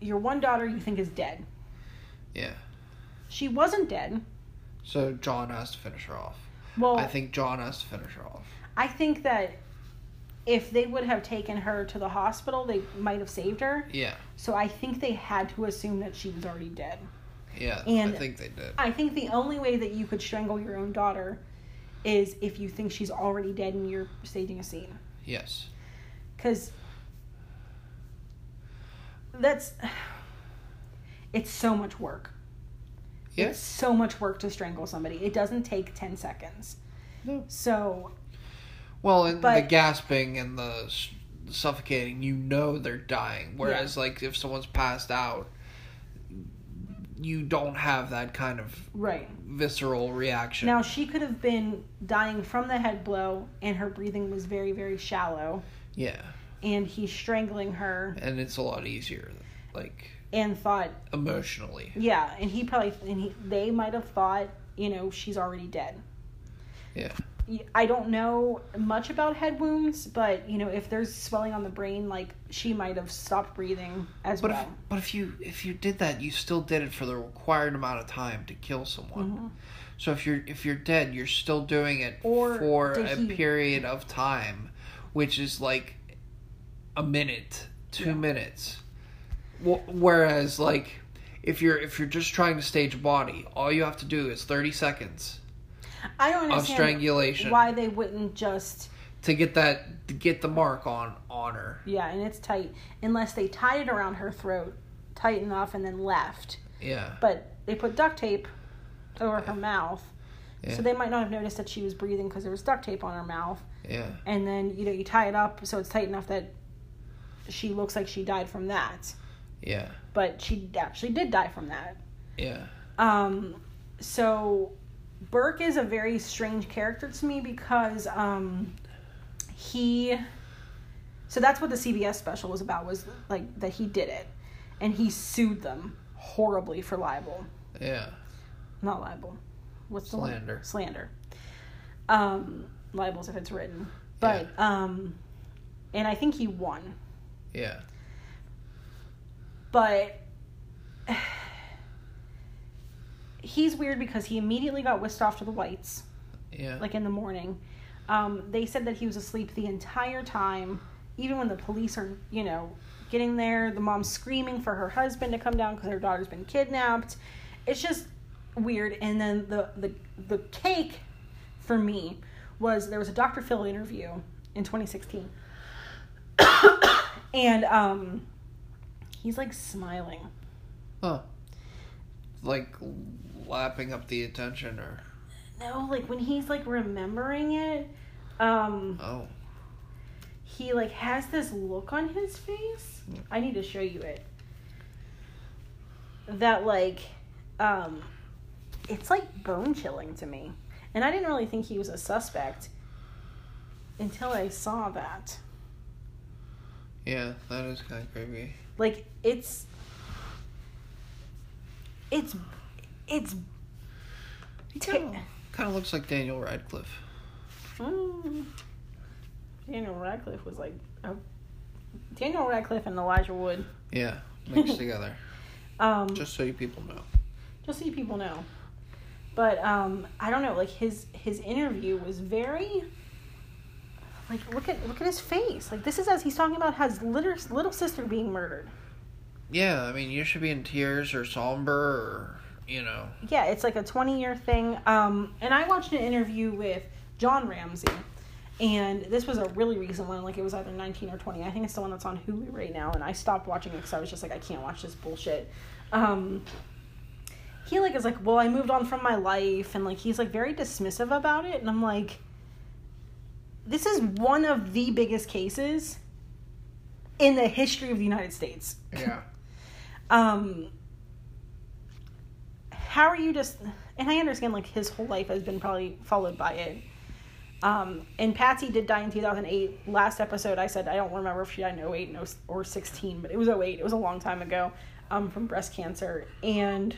Speaker 1: your one daughter you think is dead.
Speaker 2: Yeah.
Speaker 1: She wasn't dead.
Speaker 2: So John has to finish her off.
Speaker 1: Well,
Speaker 2: I think John has to finish her off.
Speaker 1: I think that if they would have taken her to the hospital, they might have saved her.
Speaker 2: Yeah.
Speaker 1: So I think they had to assume that she was already dead.
Speaker 2: Yeah.
Speaker 1: And-
Speaker 2: I think they did.
Speaker 1: I think the only way that you could strangle your own daughter is if you think she's already dead and you're staging a scene.
Speaker 2: Yes.
Speaker 1: Because that's. It's so much work. It's so much work to strangle somebody. It doesn't take 10 seconds.
Speaker 2: No.
Speaker 1: So,
Speaker 2: Well, and the gasping and the suffocating, you know they're dying. Whereas, like, if someone's passed out, you don't have that kind of
Speaker 1: right.
Speaker 2: visceral reaction.
Speaker 1: Now, she could have been dying from the head blow, and her breathing was very, very shallow.
Speaker 2: yeah,
Speaker 1: And he's strangling her
Speaker 2: and it's a lot easier, like
Speaker 1: and thought,
Speaker 2: emotionally.
Speaker 1: yeah. And he probably, and he, they might have thought, you know, she's already dead.
Speaker 2: Yeah,
Speaker 1: I don't know much about head wounds, but you know, if there's swelling on the brain, like she might have stopped breathing as
Speaker 2: but
Speaker 1: well.
Speaker 2: if but if you if you did that, you still did it for the required amount of time to kill someone.
Speaker 1: Mhm.
Speaker 2: So if you're if you're dead, you're still doing it
Speaker 1: Or
Speaker 2: for a
Speaker 1: he-
Speaker 2: period of time, which is like a minute, two
Speaker 1: Yeah.
Speaker 2: minutes. Whereas, like, if you're if you're just trying to stage a body, all you have to do is thirty seconds
Speaker 1: I don't
Speaker 2: of
Speaker 1: understand
Speaker 2: strangulation
Speaker 1: why they wouldn't just
Speaker 2: to get that to get the mark on on her.
Speaker 1: yeah, and it's tight unless they tied it around her throat tight enough and then left.
Speaker 2: Yeah,
Speaker 1: But they put duct tape over her mouth.
Speaker 2: Yeah.
Speaker 1: So they might not have noticed that she was breathing because there was duct tape on her mouth.
Speaker 2: yeah,
Speaker 1: And then, you know, you tie it up so it's tight enough that she looks like she died from that.
Speaker 2: yeah,
Speaker 1: But she actually did die from that.
Speaker 2: yeah,
Speaker 1: Um, so Burke is a very strange character to me because um, he. So that's what the CBS special was about was like that he did it, and he sued them horribly for libel,
Speaker 2: yeah,
Speaker 1: not libel. What's the
Speaker 2: Slander.
Speaker 1: one? Slander. Um, libels if it's written, but um, and I think he won,
Speaker 2: yeah,
Speaker 1: but he's weird because he immediately got whisked off to the whites.
Speaker 2: yeah,
Speaker 1: like in the morning. Um, they said that he was asleep the entire time even when the police are, you know, getting there, the mom's screaming for her husband to come down because her daughter's been kidnapped. It's just weird. And then the the the cake for me was there was a Dr. Phil interview in 2016. and um he's like smiling.
Speaker 2: Huh. Like lapping up the attention or
Speaker 1: No, like when he's like remembering it, um
Speaker 2: oh.
Speaker 1: he like has this look on his face. I need to show you it. That like um it's like bone chilling to me. And I didn't really think he was a suspect until I saw that.
Speaker 2: Yeah, that is kind of creepy.
Speaker 1: Like it's it's it's
Speaker 2: He kind of kind of looks like Daniel Radcliffe.
Speaker 1: mm, Daniel Radcliffe was like a, Daniel Radcliffe and Elijah Wood.
Speaker 2: Yeah, mixed together.
Speaker 1: Um
Speaker 2: Just so you people know.
Speaker 1: just so you people know. But um, I don't know. Like his his interview was very like look at look at his face. Like this is as he's talking about his little little sister being murdered.
Speaker 2: Yeah, I mean, you should be in tears or somber or, you know.
Speaker 1: Yeah, it's like a twenty year thing. Um, and I watched an interview with John Ramsey, and this was a really recent one. Like it was either nineteen or twenty. I think it's the one that's on Hulu right now. And I stopped watching it because I was just like, I can't watch this bullshit. Um, he like is like, well, I moved on from my life, and like he's like very dismissive about it, and I'm like, this is one of the biggest cases in the history of the United States.
Speaker 2: Yeah.
Speaker 1: Um, how are you just? And I understand like his whole life has been probably followed by it. Um, and Patsy did die in 2008. Last episode, I said I don't remember if she died in 08 or 16, but it was 08. It was a long time ago um, from breast cancer. And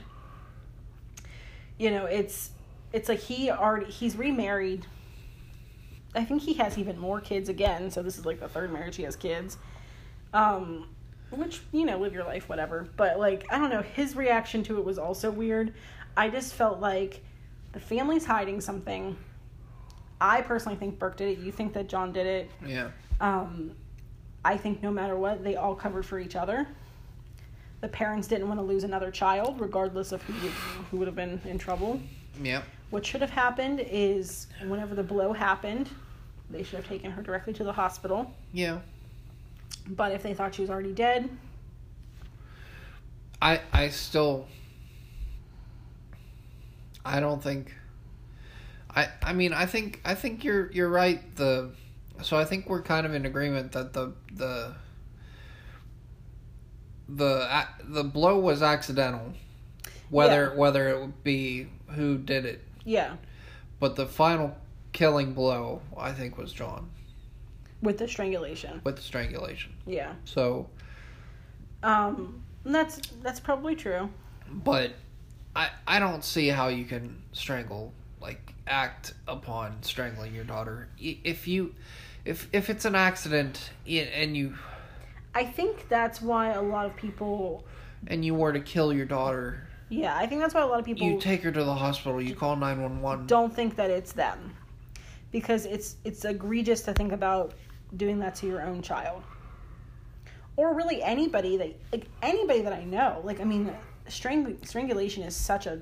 Speaker 1: you know, it's it's like he already he's remarried. I think he has even more kids again. So this is like the third marriage he has kids. Um, which you know, live your life, whatever. But like, I don't know. His reaction to it was also weird. I just felt like the family's hiding something. I personally think Burke did it. You think that John did it.
Speaker 2: Yeah.
Speaker 1: Um, I think no matter what, they all covered for each other. The parents didn't want to lose another child, regardless of who would, who would have been in trouble.
Speaker 2: Yep.
Speaker 1: What should have happened is whenever the blow happened, they should have taken her directly to the hospital.
Speaker 2: Yeah.
Speaker 1: But if they thought she was already dead,
Speaker 2: I I still I don't think I I mean I think I think you're you're right the so I think we're kind of in agreement that the the the the blow was accidental whether
Speaker 1: Yeah.
Speaker 2: whether it would be who did it.
Speaker 1: Yeah,
Speaker 2: but the final killing blow I think was John
Speaker 1: with the strangulation.
Speaker 2: with the strangulation
Speaker 1: Yeah.
Speaker 2: so
Speaker 1: Um, that's that's probably true.
Speaker 2: but I I don't see how you can strangle like act upon strangling your daughter if you if if it's an accident and you
Speaker 1: I think that's why a lot of people.
Speaker 2: and you were to kill your daughter
Speaker 1: Yeah, I think that's why a lot of people
Speaker 2: you take her to the hospital you call 911
Speaker 1: don't think that it's them, because it's it's egregious to think about doing that to your own child, or really anybody that like anybody that I know. Like I mean, strang- strangulation is such a.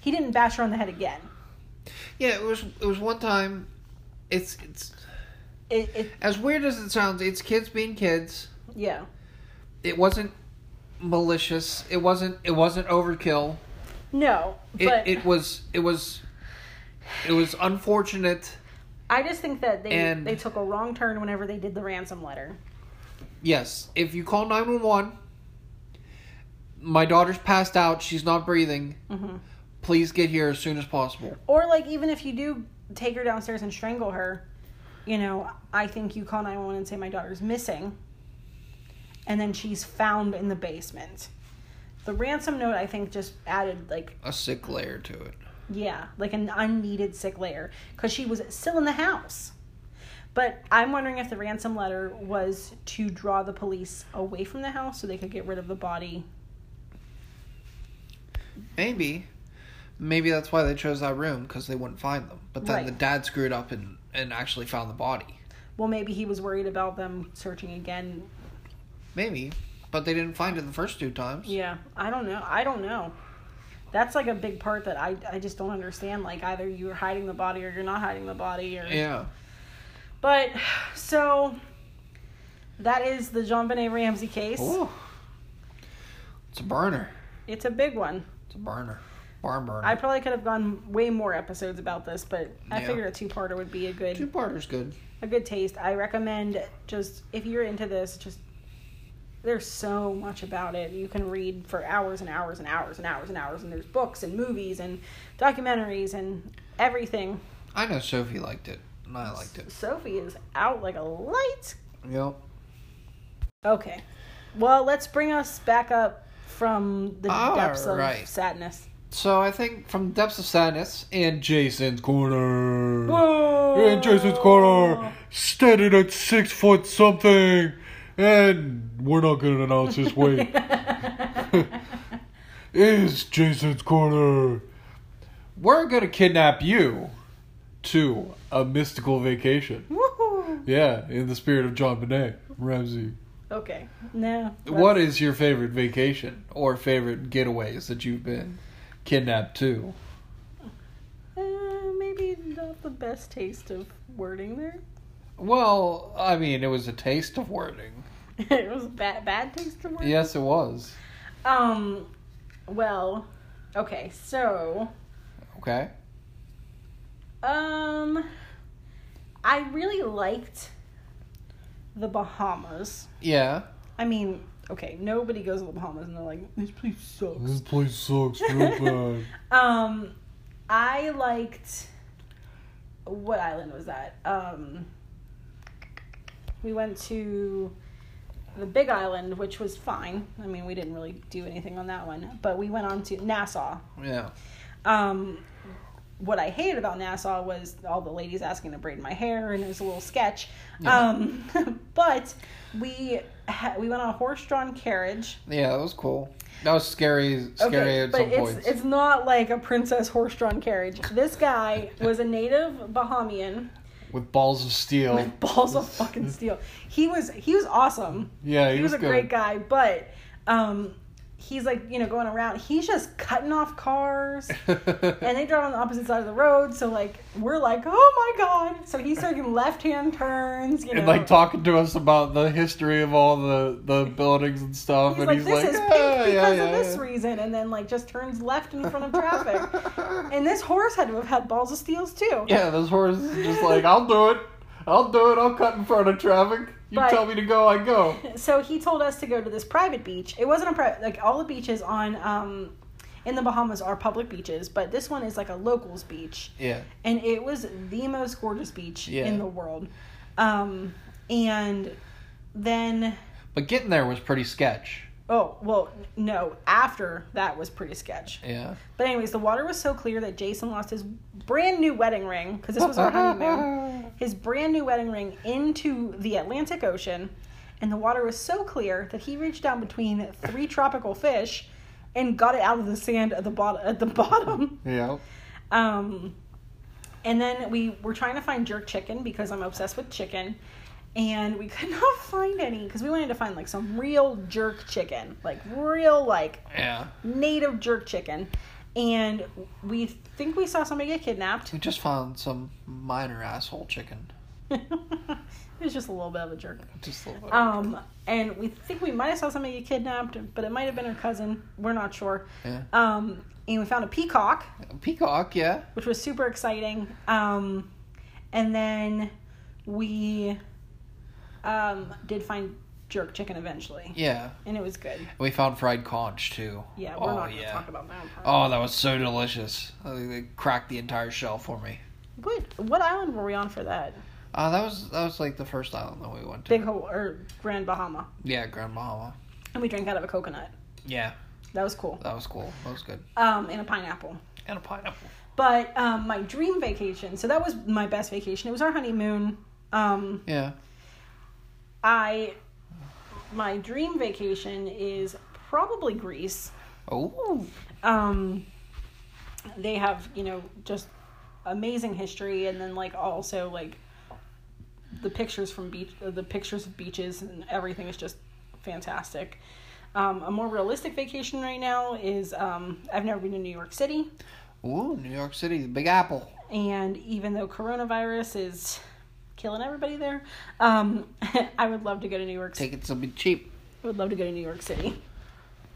Speaker 1: He didn't bash her on the head again.
Speaker 2: yeah it was it was one time it's it's
Speaker 1: It, it
Speaker 2: as weird as it sounds it's kids being kids
Speaker 1: yeah
Speaker 2: it wasn't malicious it wasn't it wasn't overkill
Speaker 1: no,
Speaker 2: it
Speaker 1: but
Speaker 2: it was it was it was unfortunate
Speaker 1: I just think that they
Speaker 2: And-
Speaker 1: they took a wrong turn whenever they did the ransom letter.
Speaker 2: Yes, if you call 911, my daughter's passed out, she's not breathing,
Speaker 1: hmm
Speaker 2: please get here as soon as possible.
Speaker 1: Or like even if you do take her downstairs and strangle her, you know, I think you call 911 and say my daughter's missing. And then she's found in the basement. The ransom note I think just added like
Speaker 2: A sick layer to it.
Speaker 1: Yeah, like an unneeded sick layer cuz she was still in the house. But I'm wondering if the ransom letter was to draw the police away from the house so they could get rid of the body.
Speaker 2: Maybe. Maybe that's why they chose that room because they wouldn't find them. But then
Speaker 1: Right.
Speaker 2: the dad screwed up and and actually found the body.
Speaker 1: Well, maybe he was worried about them searching again.
Speaker 2: Maybe, but they didn't find it the first two times.
Speaker 1: Yeah, I don't know. I don't know. That's like a big part that I I just don't understand. Like either you're hiding the body or you're not hiding the body or
Speaker 2: Yeah.
Speaker 1: But so that is the JonBenét Ramsey case.
Speaker 2: Ooh. It's a burner.
Speaker 1: It's a big one.
Speaker 2: It's a burner. Barn burner.
Speaker 1: I probably could have gone way more episodes about this, but I
Speaker 2: Yeah.
Speaker 1: figured a two-parter would be a good
Speaker 2: Two parter's good.
Speaker 1: a good taste. I recommend just if you're into this, just there's so much about it. You can read for hours and hours and hours and hours and hours, and there's books and movies and documentaries and everything.
Speaker 2: I know Sophie liked it. And I liked it.
Speaker 1: Sophie is out like a light.
Speaker 2: Yep.
Speaker 1: Okay, well let's bring us back up from the depths of
Speaker 2: Alright.
Speaker 1: sadness.
Speaker 2: So I think from depths of sadness and Jason's corner.
Speaker 1: Whoa!
Speaker 3: In Jason's corner, standing at six foot something, and we're not gonna announce his weight. is Jason's corner. We're gonna kidnap you to a mystical vacation.
Speaker 1: Woohoo!
Speaker 3: Yeah, in the spirit of JonBenét, Ramsey.
Speaker 1: Okay, no.
Speaker 3: What is your favorite vacation or favorite getaways that you've been kidnapped to?
Speaker 1: Uh, maybe not the best taste of wording there.
Speaker 3: Well, I mean, it was a taste of wording.
Speaker 1: it was bad, bad taste of wording.
Speaker 3: Yes, it was.
Speaker 1: Um, well, okay, so,
Speaker 3: Okay.
Speaker 1: um, I really liked the Bahamas.
Speaker 2: Yeah.
Speaker 1: I mean, okay, nobody goes to the Bahamas and they're like, this place sucks.
Speaker 3: This place sucks real bad.
Speaker 1: Um, I liked what island was that? Um, we went to the Big Island, which was fine. I mean, we didn't really do anything on that one, but we went on to Nassau.
Speaker 2: Yeah.
Speaker 1: Um, what I hated about Nassau was all the ladies asking to braid my hair, and it was a little sketch. Um, but we ha- we went on a horse-drawn carriage.
Speaker 2: Yeah, that was cool. That was scary. Scary
Speaker 1: Okay, but it's
Speaker 2: points.
Speaker 1: it's not like a princess horse-drawn carriage. This guy was a native Bahamian
Speaker 3: With balls of steel.
Speaker 1: with balls of fucking steel. He was he was awesome.
Speaker 3: Yeah, he,
Speaker 1: He was a
Speaker 3: good.
Speaker 1: great guy, but um, he's like you know going around. He's just cutting off cars. and they drive on the opposite side of the road. So like we're like, oh my god! So he's taking left hand turns. You know,
Speaker 3: and like talking to us about the history of all the the buildings and stuff,
Speaker 1: He's
Speaker 3: and
Speaker 1: like,
Speaker 3: he's
Speaker 1: this
Speaker 3: like,
Speaker 1: is pink
Speaker 3: "Ah,
Speaker 1: because
Speaker 3: yeah,
Speaker 1: of this
Speaker 3: yeah."
Speaker 1: reason, and then like just turns left in front of traffic. and this horse had to have had balls of steels too.
Speaker 3: Yeah, this horse is just like, I'll do it. I'll do it. I'll cut in front of traffic. You
Speaker 1: But-
Speaker 3: tell me to go, I go.
Speaker 1: So he told us to go to this private beach. It wasn't a private like all the beaches on um in the Bahamas are public beaches, but this one is like a locals beach.
Speaker 2: yeah.
Speaker 1: and it was the most gorgeous beach
Speaker 2: Yeah.
Speaker 1: in the world. Um, and then,
Speaker 2: But getting there was pretty sketch.
Speaker 1: Oh well, no. After that was pretty sketch.
Speaker 2: Yeah.
Speaker 1: But anyways, the water was so clear that Jason lost his brand new wedding ring because this was our honeymoon. His brand new wedding ring into the Atlantic Ocean, and the water was so clear that he reached down between three tropical fish and got it out of the sand at the bottom. At the bottom.
Speaker 3: Yeah.
Speaker 1: Um, and then we were trying to find jerk chicken because I'm obsessed with chicken. And we could not find any because we wanted to find like some real jerk chicken, like real, like
Speaker 2: Yeah.
Speaker 1: native jerk chicken. And we think we saw somebody get kidnapped.
Speaker 2: We just found some minor asshole chicken.
Speaker 1: it was just a little bit of a jerk.
Speaker 2: Just a little bit.
Speaker 1: Um, and we think we might have saw somebody get kidnapped, but it might have been her cousin. We're not sure.
Speaker 2: Yeah.
Speaker 1: Um, and we found a peacock.
Speaker 2: A Peacock, yeah.
Speaker 1: which was super exciting. Um, and then we um, did find jerk chicken eventually,
Speaker 2: Yeah.
Speaker 1: and it was good.
Speaker 2: We found fried conch too.
Speaker 1: Yeah, we're
Speaker 2: oh,
Speaker 1: not gonna
Speaker 2: yeah.
Speaker 1: talk about that.
Speaker 2: Oh, that was so delicious. Uh, They cracked the entire shell for me.
Speaker 1: What what island were we on for that?
Speaker 2: Uh, that was that was like the first island that we went to.
Speaker 1: Big Ho or Grand Bahama,
Speaker 2: Yeah, Grand Bahama.
Speaker 1: and we drank out of a coconut.
Speaker 2: Yeah,
Speaker 1: That was cool.
Speaker 2: that was cool. That was good.
Speaker 1: Um, and a pineapple.
Speaker 2: And a pineapple.
Speaker 1: But um, my dream vacation. So that was my best vacation. It was our honeymoon. Um,
Speaker 2: Yeah.
Speaker 1: I my dream vacation is probably Greece.
Speaker 2: Oh.
Speaker 1: Um, they have you know just amazing history, and then like also like the pictures from beach, the pictures of beaches and everything is just fantastic. Um, a more realistic vacation right now is um, I've never been to New York City,
Speaker 2: Ooh, New York City, the Big Apple.
Speaker 1: and even though coronavirus is killing everybody there, um, I would love to go to New York. City.
Speaker 2: Tickets will be cheap.
Speaker 1: I would love to go to New York City.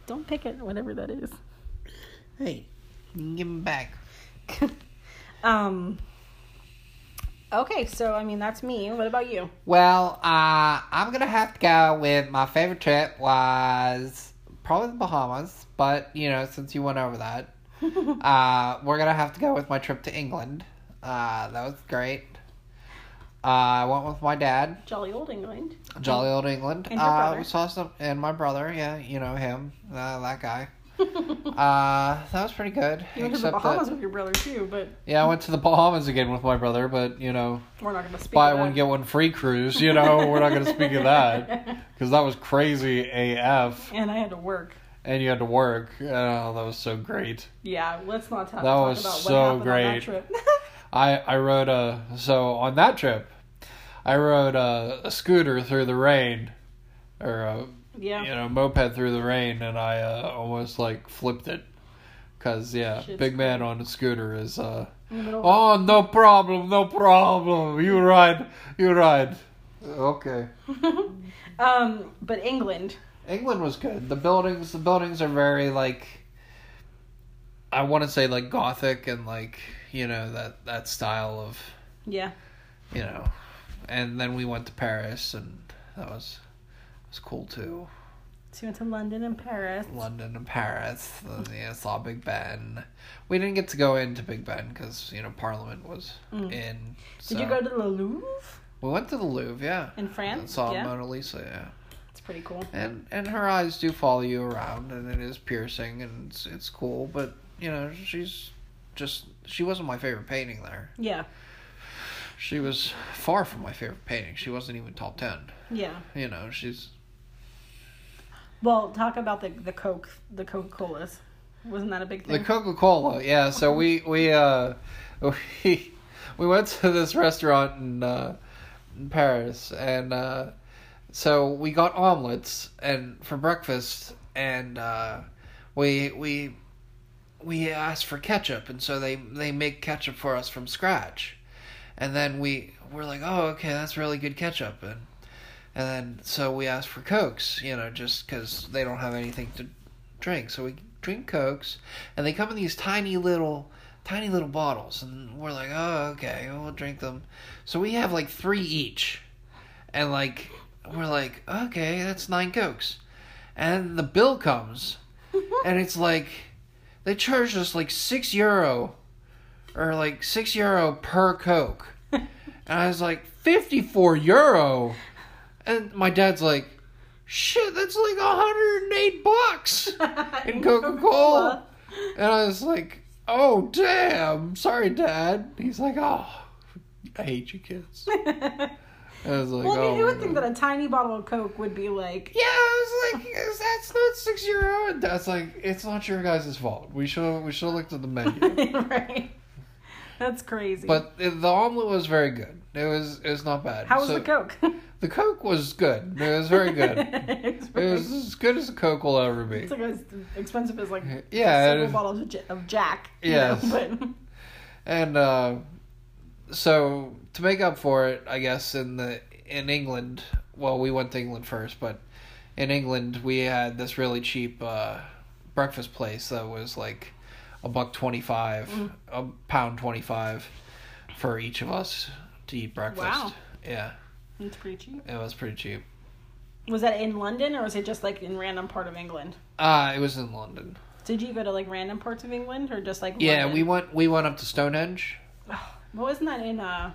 Speaker 1: Don't pick it, whatever that is.
Speaker 2: Hey, you can give them back.
Speaker 1: Um. Okay, so I mean that's me. What about you?
Speaker 2: Well, uh, I'm gonna have to go with my favorite trip was probably the Bahamas, but you know, since you went over that, uh, we're gonna have to go with my trip to England. Uh, that was great. Uh, I went with my dad,
Speaker 1: Jolly old England.
Speaker 2: jolly old England.
Speaker 1: And your
Speaker 2: uh,
Speaker 1: brother.
Speaker 2: we saw some, and my brother, yeah, you know him, uh, that guy. Uh, that was pretty good.
Speaker 1: You went to the Bahamas
Speaker 2: that,
Speaker 1: with your brother too, but
Speaker 2: yeah, I went to the Bahamas again with my brother, but you know,
Speaker 1: we're not going to speak.
Speaker 2: buy one get one free cruise. You know, we're not going to speak of that because that was crazy AF,
Speaker 1: And I had to work.
Speaker 2: and you had to work. Oh, that was so great.
Speaker 1: Yeah, let's not talk,
Speaker 2: That
Speaker 1: talk
Speaker 2: was
Speaker 1: about what
Speaker 2: so great.
Speaker 1: that trip.
Speaker 2: I I rode a so on that trip, I rode a, a scooter through the rain, or a
Speaker 1: yeah.
Speaker 2: you know moped through the rain, and I uh, almost like flipped it. Cause yeah,
Speaker 1: Shit's
Speaker 2: big man on a scooter is uh
Speaker 1: In the middle of-
Speaker 2: oh no problem no problem you ride you ride okay
Speaker 1: um, but England.
Speaker 2: England was good. The buildings, the buildings are very like, I want to say like gothic and like you know that that style of
Speaker 1: Yeah.
Speaker 2: you know, and then we went to Paris and that was was cool too.
Speaker 1: So we went to London and Paris.
Speaker 2: London and Paris, uh, yeah, saw Big Ben. We didn't get to go into Big Ben because you know Parliament was
Speaker 1: Mm.
Speaker 2: in.
Speaker 1: Did you go to the Louvre
Speaker 2: We went to the Louvre, yeah.
Speaker 1: in France?
Speaker 2: and Saw
Speaker 1: yeah,
Speaker 2: Mona Lisa, yeah.
Speaker 1: it's pretty cool.
Speaker 2: and and her eyes do follow you around and it is piercing and it's, it's cool but you know she's just she wasn't my favorite painting there
Speaker 1: Yeah,
Speaker 2: she was far from my favorite painting she wasn't even top 10
Speaker 1: yeah.
Speaker 2: you know she's
Speaker 1: Well, talk about the the Coke, the Coca Colas. Wasn't that a big thing?
Speaker 2: the coca-cola yeah so we we uh we we went to this restaurant in uh in paris and uh so we got omelets and for breakfast and uh we we we asked for ketchup and so they they make ketchup for us from scratch and then we were like oh okay that's really good ketchup. And and then so we asked for cokes you know just because they don't have anything to drink. So we drink cokes and they come in these tiny little tiny little bottles. And we're like oh okay we'll drink them. So we have like three each. And like we're like okay that's nine cokes. And the bill comes and it's like they charged us like six euro or like six euro per coke and i was like 54 euro and my dad's like shit that's like 108 bucks in coca-cola and i was like oh damn sorry dad he's like oh i hate you kids I was like,
Speaker 1: well, I mean,
Speaker 2: oh,
Speaker 1: you would think that a tiny bottle of Coke would be like,
Speaker 2: Yeah, I was like, is that's not six euro. And that's like, it's not your guys' fault. We should we should have looked at the menu.
Speaker 1: right? That's crazy.
Speaker 2: but the omelet was very good. It was it was not bad.
Speaker 1: how was
Speaker 2: So,
Speaker 1: the Coke?
Speaker 2: The Coke was good. It was very good. it was as good as a Coke will ever be.
Speaker 1: it's like as expensive as like
Speaker 2: Yeah,
Speaker 1: several bottles of, J- of Jack. you know, but
Speaker 2: And uh, so to make up for it, I guess in the in England, well, we went to England first, but in England we had this really cheap uh, breakfast place that was like a buck twenty five,
Speaker 1: Mm.
Speaker 2: a pound twenty five for each of us to eat breakfast.
Speaker 1: Wow.
Speaker 2: Yeah,
Speaker 1: it's pretty cheap.
Speaker 2: it was pretty cheap.
Speaker 1: Was that in London or was it just like in random part of England?
Speaker 2: Uh, it was in London.
Speaker 1: Did you go to like random parts of England or just like
Speaker 2: Yeah,
Speaker 1: London?
Speaker 2: we went we went up to Stonehenge.
Speaker 1: What wasn't that in uh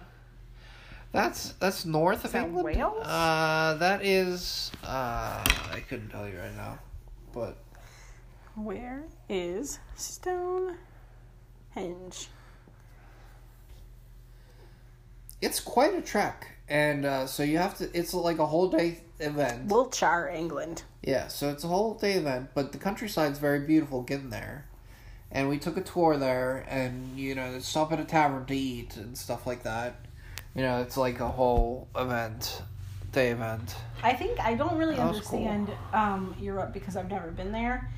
Speaker 2: That's that's north of
Speaker 1: that
Speaker 2: England.
Speaker 1: Wales?
Speaker 2: Uh, that is. Uh, I couldn't tell you right now, but
Speaker 1: where is Stonehenge?
Speaker 2: it's quite a trek, and uh, so you have to. It's like a whole day event.
Speaker 1: Wiltshire, England.
Speaker 2: Yeah, so it's a whole day event, but the countryside's very beautiful getting there, and we took a tour there, and you know, stop at a tavern to eat and stuff like that. You know, it's like a whole event, day event.
Speaker 1: I think I don't really
Speaker 2: That was cool.
Speaker 1: understand um, Europe because I've never been there.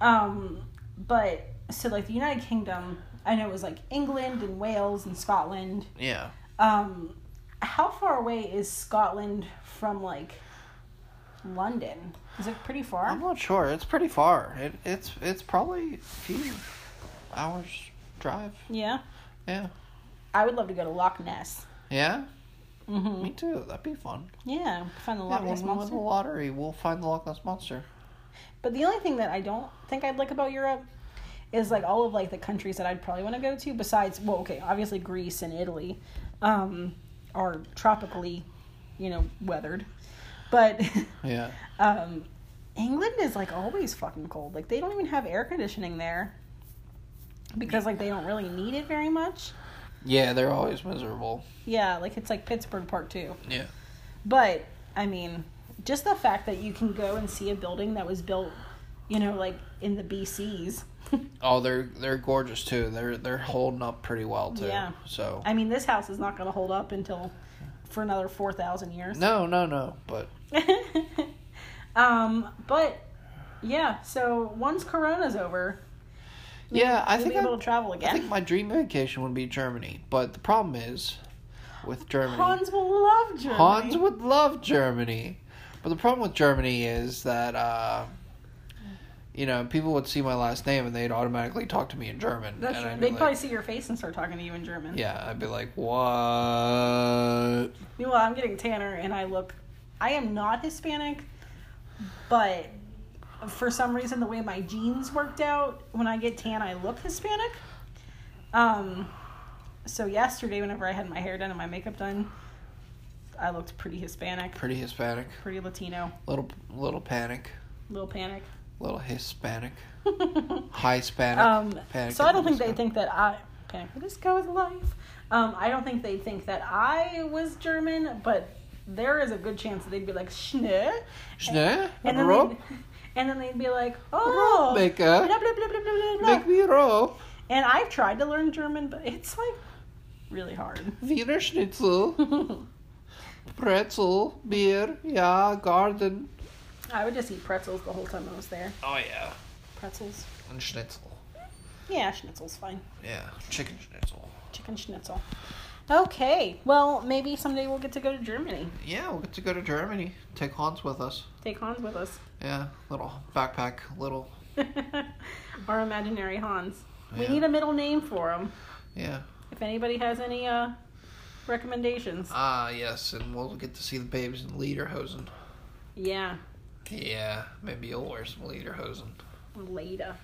Speaker 1: Um, but so like the United Kingdom, I know it was like England and Wales and Scotland.
Speaker 2: Yeah.
Speaker 1: Um, how far away is Scotland from like London? Is it pretty far?
Speaker 2: I'm not sure. It's pretty far. It, it's it's probably a few hours drive.
Speaker 1: Yeah,
Speaker 2: Yeah.
Speaker 1: I would love to go to Loch Ness.
Speaker 2: Yeah.
Speaker 1: hmm
Speaker 2: Me too. That'd be fun.
Speaker 1: Yeah, find the Loch
Speaker 2: Yeah,
Speaker 1: Loch
Speaker 2: when
Speaker 1: Ness
Speaker 2: we win the lottery, we'll find the Loch Ness monster.
Speaker 1: But the only thing that I don't think I'd like about Europe is like all of like the countries that I'd probably want to go to besides well okay obviously Greece and Italy um, are tropically you know weathered but
Speaker 2: Yeah.
Speaker 1: um, England is like always fucking cold like they don't even have air conditioning there because like they don't really need it very much
Speaker 2: Yeah, they're always miserable.
Speaker 1: yeah like it's like Pittsburgh part two
Speaker 2: Yeah.
Speaker 1: But I mean, just the fact that you can go and see a building that was built, you know, like in the BCs.
Speaker 2: Oh, they're they're gorgeous too. They're they're holding up pretty well too.
Speaker 1: Yeah.
Speaker 2: So
Speaker 1: I mean, this house is not going to hold up until for another four thousand years.
Speaker 2: no, no, no. But
Speaker 1: um, but yeah. So once Corona's over,
Speaker 2: yeah, I think
Speaker 1: able
Speaker 2: I,
Speaker 1: to travel again.
Speaker 2: I think my dream vacation would be Germany. But the problem is with Germany.
Speaker 1: Hans will love Germany.
Speaker 2: Hans would love Germany. But the problem with Germany is that, uh, you know, people would see my last name and they'd automatically talk to me in German.
Speaker 1: That's
Speaker 2: and
Speaker 1: true.
Speaker 2: I'd
Speaker 1: They'd probably
Speaker 2: like,
Speaker 1: see your face and start talking to you in German.
Speaker 2: yeah, I'd be like, what?
Speaker 1: Meanwhile, I'm getting tanner and I look. I am not Hispanic, but for some reason, the way my genes worked out, when I get tan, I look Hispanic. Um, so yesterday, whenever I had my hair done and my makeup done, I looked pretty Hispanic,
Speaker 2: Pretty Hispanic.
Speaker 1: pretty Latino,
Speaker 2: Little, little panic.
Speaker 1: little panic.
Speaker 2: Little Hispanic. High Hispanic.
Speaker 1: um,
Speaker 2: panic
Speaker 1: so I don't think they think that I panic. This go with life. Um, I don't think they think that I was German, but there is a good chance that they'd be like Schnee.
Speaker 2: Schnee?
Speaker 1: And then,
Speaker 2: Rob?
Speaker 1: they'd, and then they'd be like, oh,
Speaker 2: Make
Speaker 1: blah,
Speaker 2: a-
Speaker 1: blah, blah, blah, blah, blah, blah.
Speaker 2: Make me roll.
Speaker 1: And I've tried to learn German, but it's like really hard.
Speaker 2: Wiener Schnitzel. Pretzel. Beer. Yeah. Garden.
Speaker 1: I would just eat pretzels the whole time I was there.
Speaker 2: Oh, yeah.
Speaker 1: Pretzels.
Speaker 2: And Schnitzel.
Speaker 1: Yeah, schnitzel's fine.
Speaker 2: Yeah. Chicken Schnitzel.
Speaker 1: Chicken schnitzel. Okay, well, maybe someday we'll get to go to Germany.
Speaker 2: Yeah, we'll get to go to Germany. Take Hans with us.
Speaker 1: Take Hans with us.
Speaker 2: Yeah, little backpack, little.
Speaker 1: Our imaginary Hans. We need a middle name for him.
Speaker 2: Yeah.
Speaker 1: If anybody has any uh, recommendations.
Speaker 2: Ah, yes, and we'll get to see the babes in Lederhosen.
Speaker 1: Yeah,
Speaker 2: Yeah, maybe you'll wear some Lederhosen.
Speaker 1: later.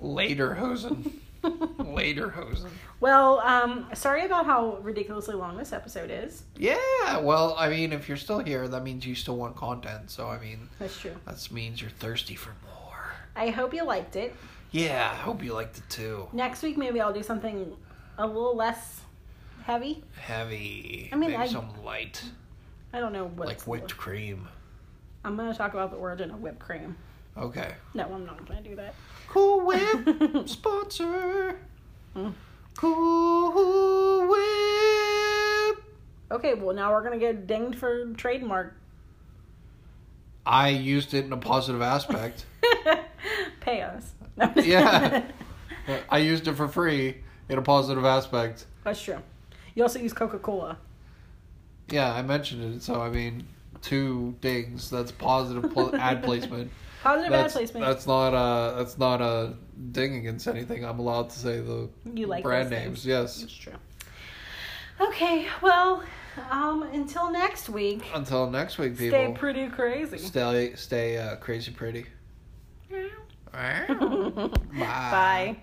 Speaker 2: Lederhosen. Lederhosen.
Speaker 1: Well, um, sorry about how ridiculously long this episode is.
Speaker 2: Yeah, well, I mean, if you're still here, that means you still want content. So, I mean,
Speaker 1: That's true.
Speaker 2: that means you're thirsty for more.
Speaker 1: I hope you liked it.
Speaker 2: Yeah, I hope you liked it too.
Speaker 1: Next week, maybe I'll do something a little less heavy.
Speaker 2: Heavy.
Speaker 1: I mean,
Speaker 2: maybe
Speaker 1: I-
Speaker 2: some light,
Speaker 1: I don't know what.
Speaker 2: like
Speaker 1: it's-
Speaker 2: whipped cream.
Speaker 1: I'm to talk about the origin of whipped cream.
Speaker 2: Okay.
Speaker 1: No, I'm not to do that.
Speaker 2: Cool Whip sponsor.
Speaker 1: Hmm.
Speaker 2: Cool Whip.
Speaker 1: Okay, well, now we're to get dinged for trademark.
Speaker 2: I used it in a positive aspect.
Speaker 1: Pay us. No.
Speaker 2: Yeah. I used it for free in a positive aspect.
Speaker 1: That's true. You also use Coca Cola.
Speaker 2: Yeah, I mentioned it. So I mean, two dings. That's positive pl- ad placement.
Speaker 1: Positive
Speaker 2: That's,
Speaker 1: ad placement.
Speaker 2: that's not a that's not a ding against anything. I'm allowed to say the
Speaker 1: You like
Speaker 2: brand names. Yes.
Speaker 1: That's true. Okay, well, um, until next week,
Speaker 2: Until next week, people.
Speaker 1: stay pretty crazy.
Speaker 2: Stay stay uh, crazy pretty. Bye.
Speaker 1: Bye.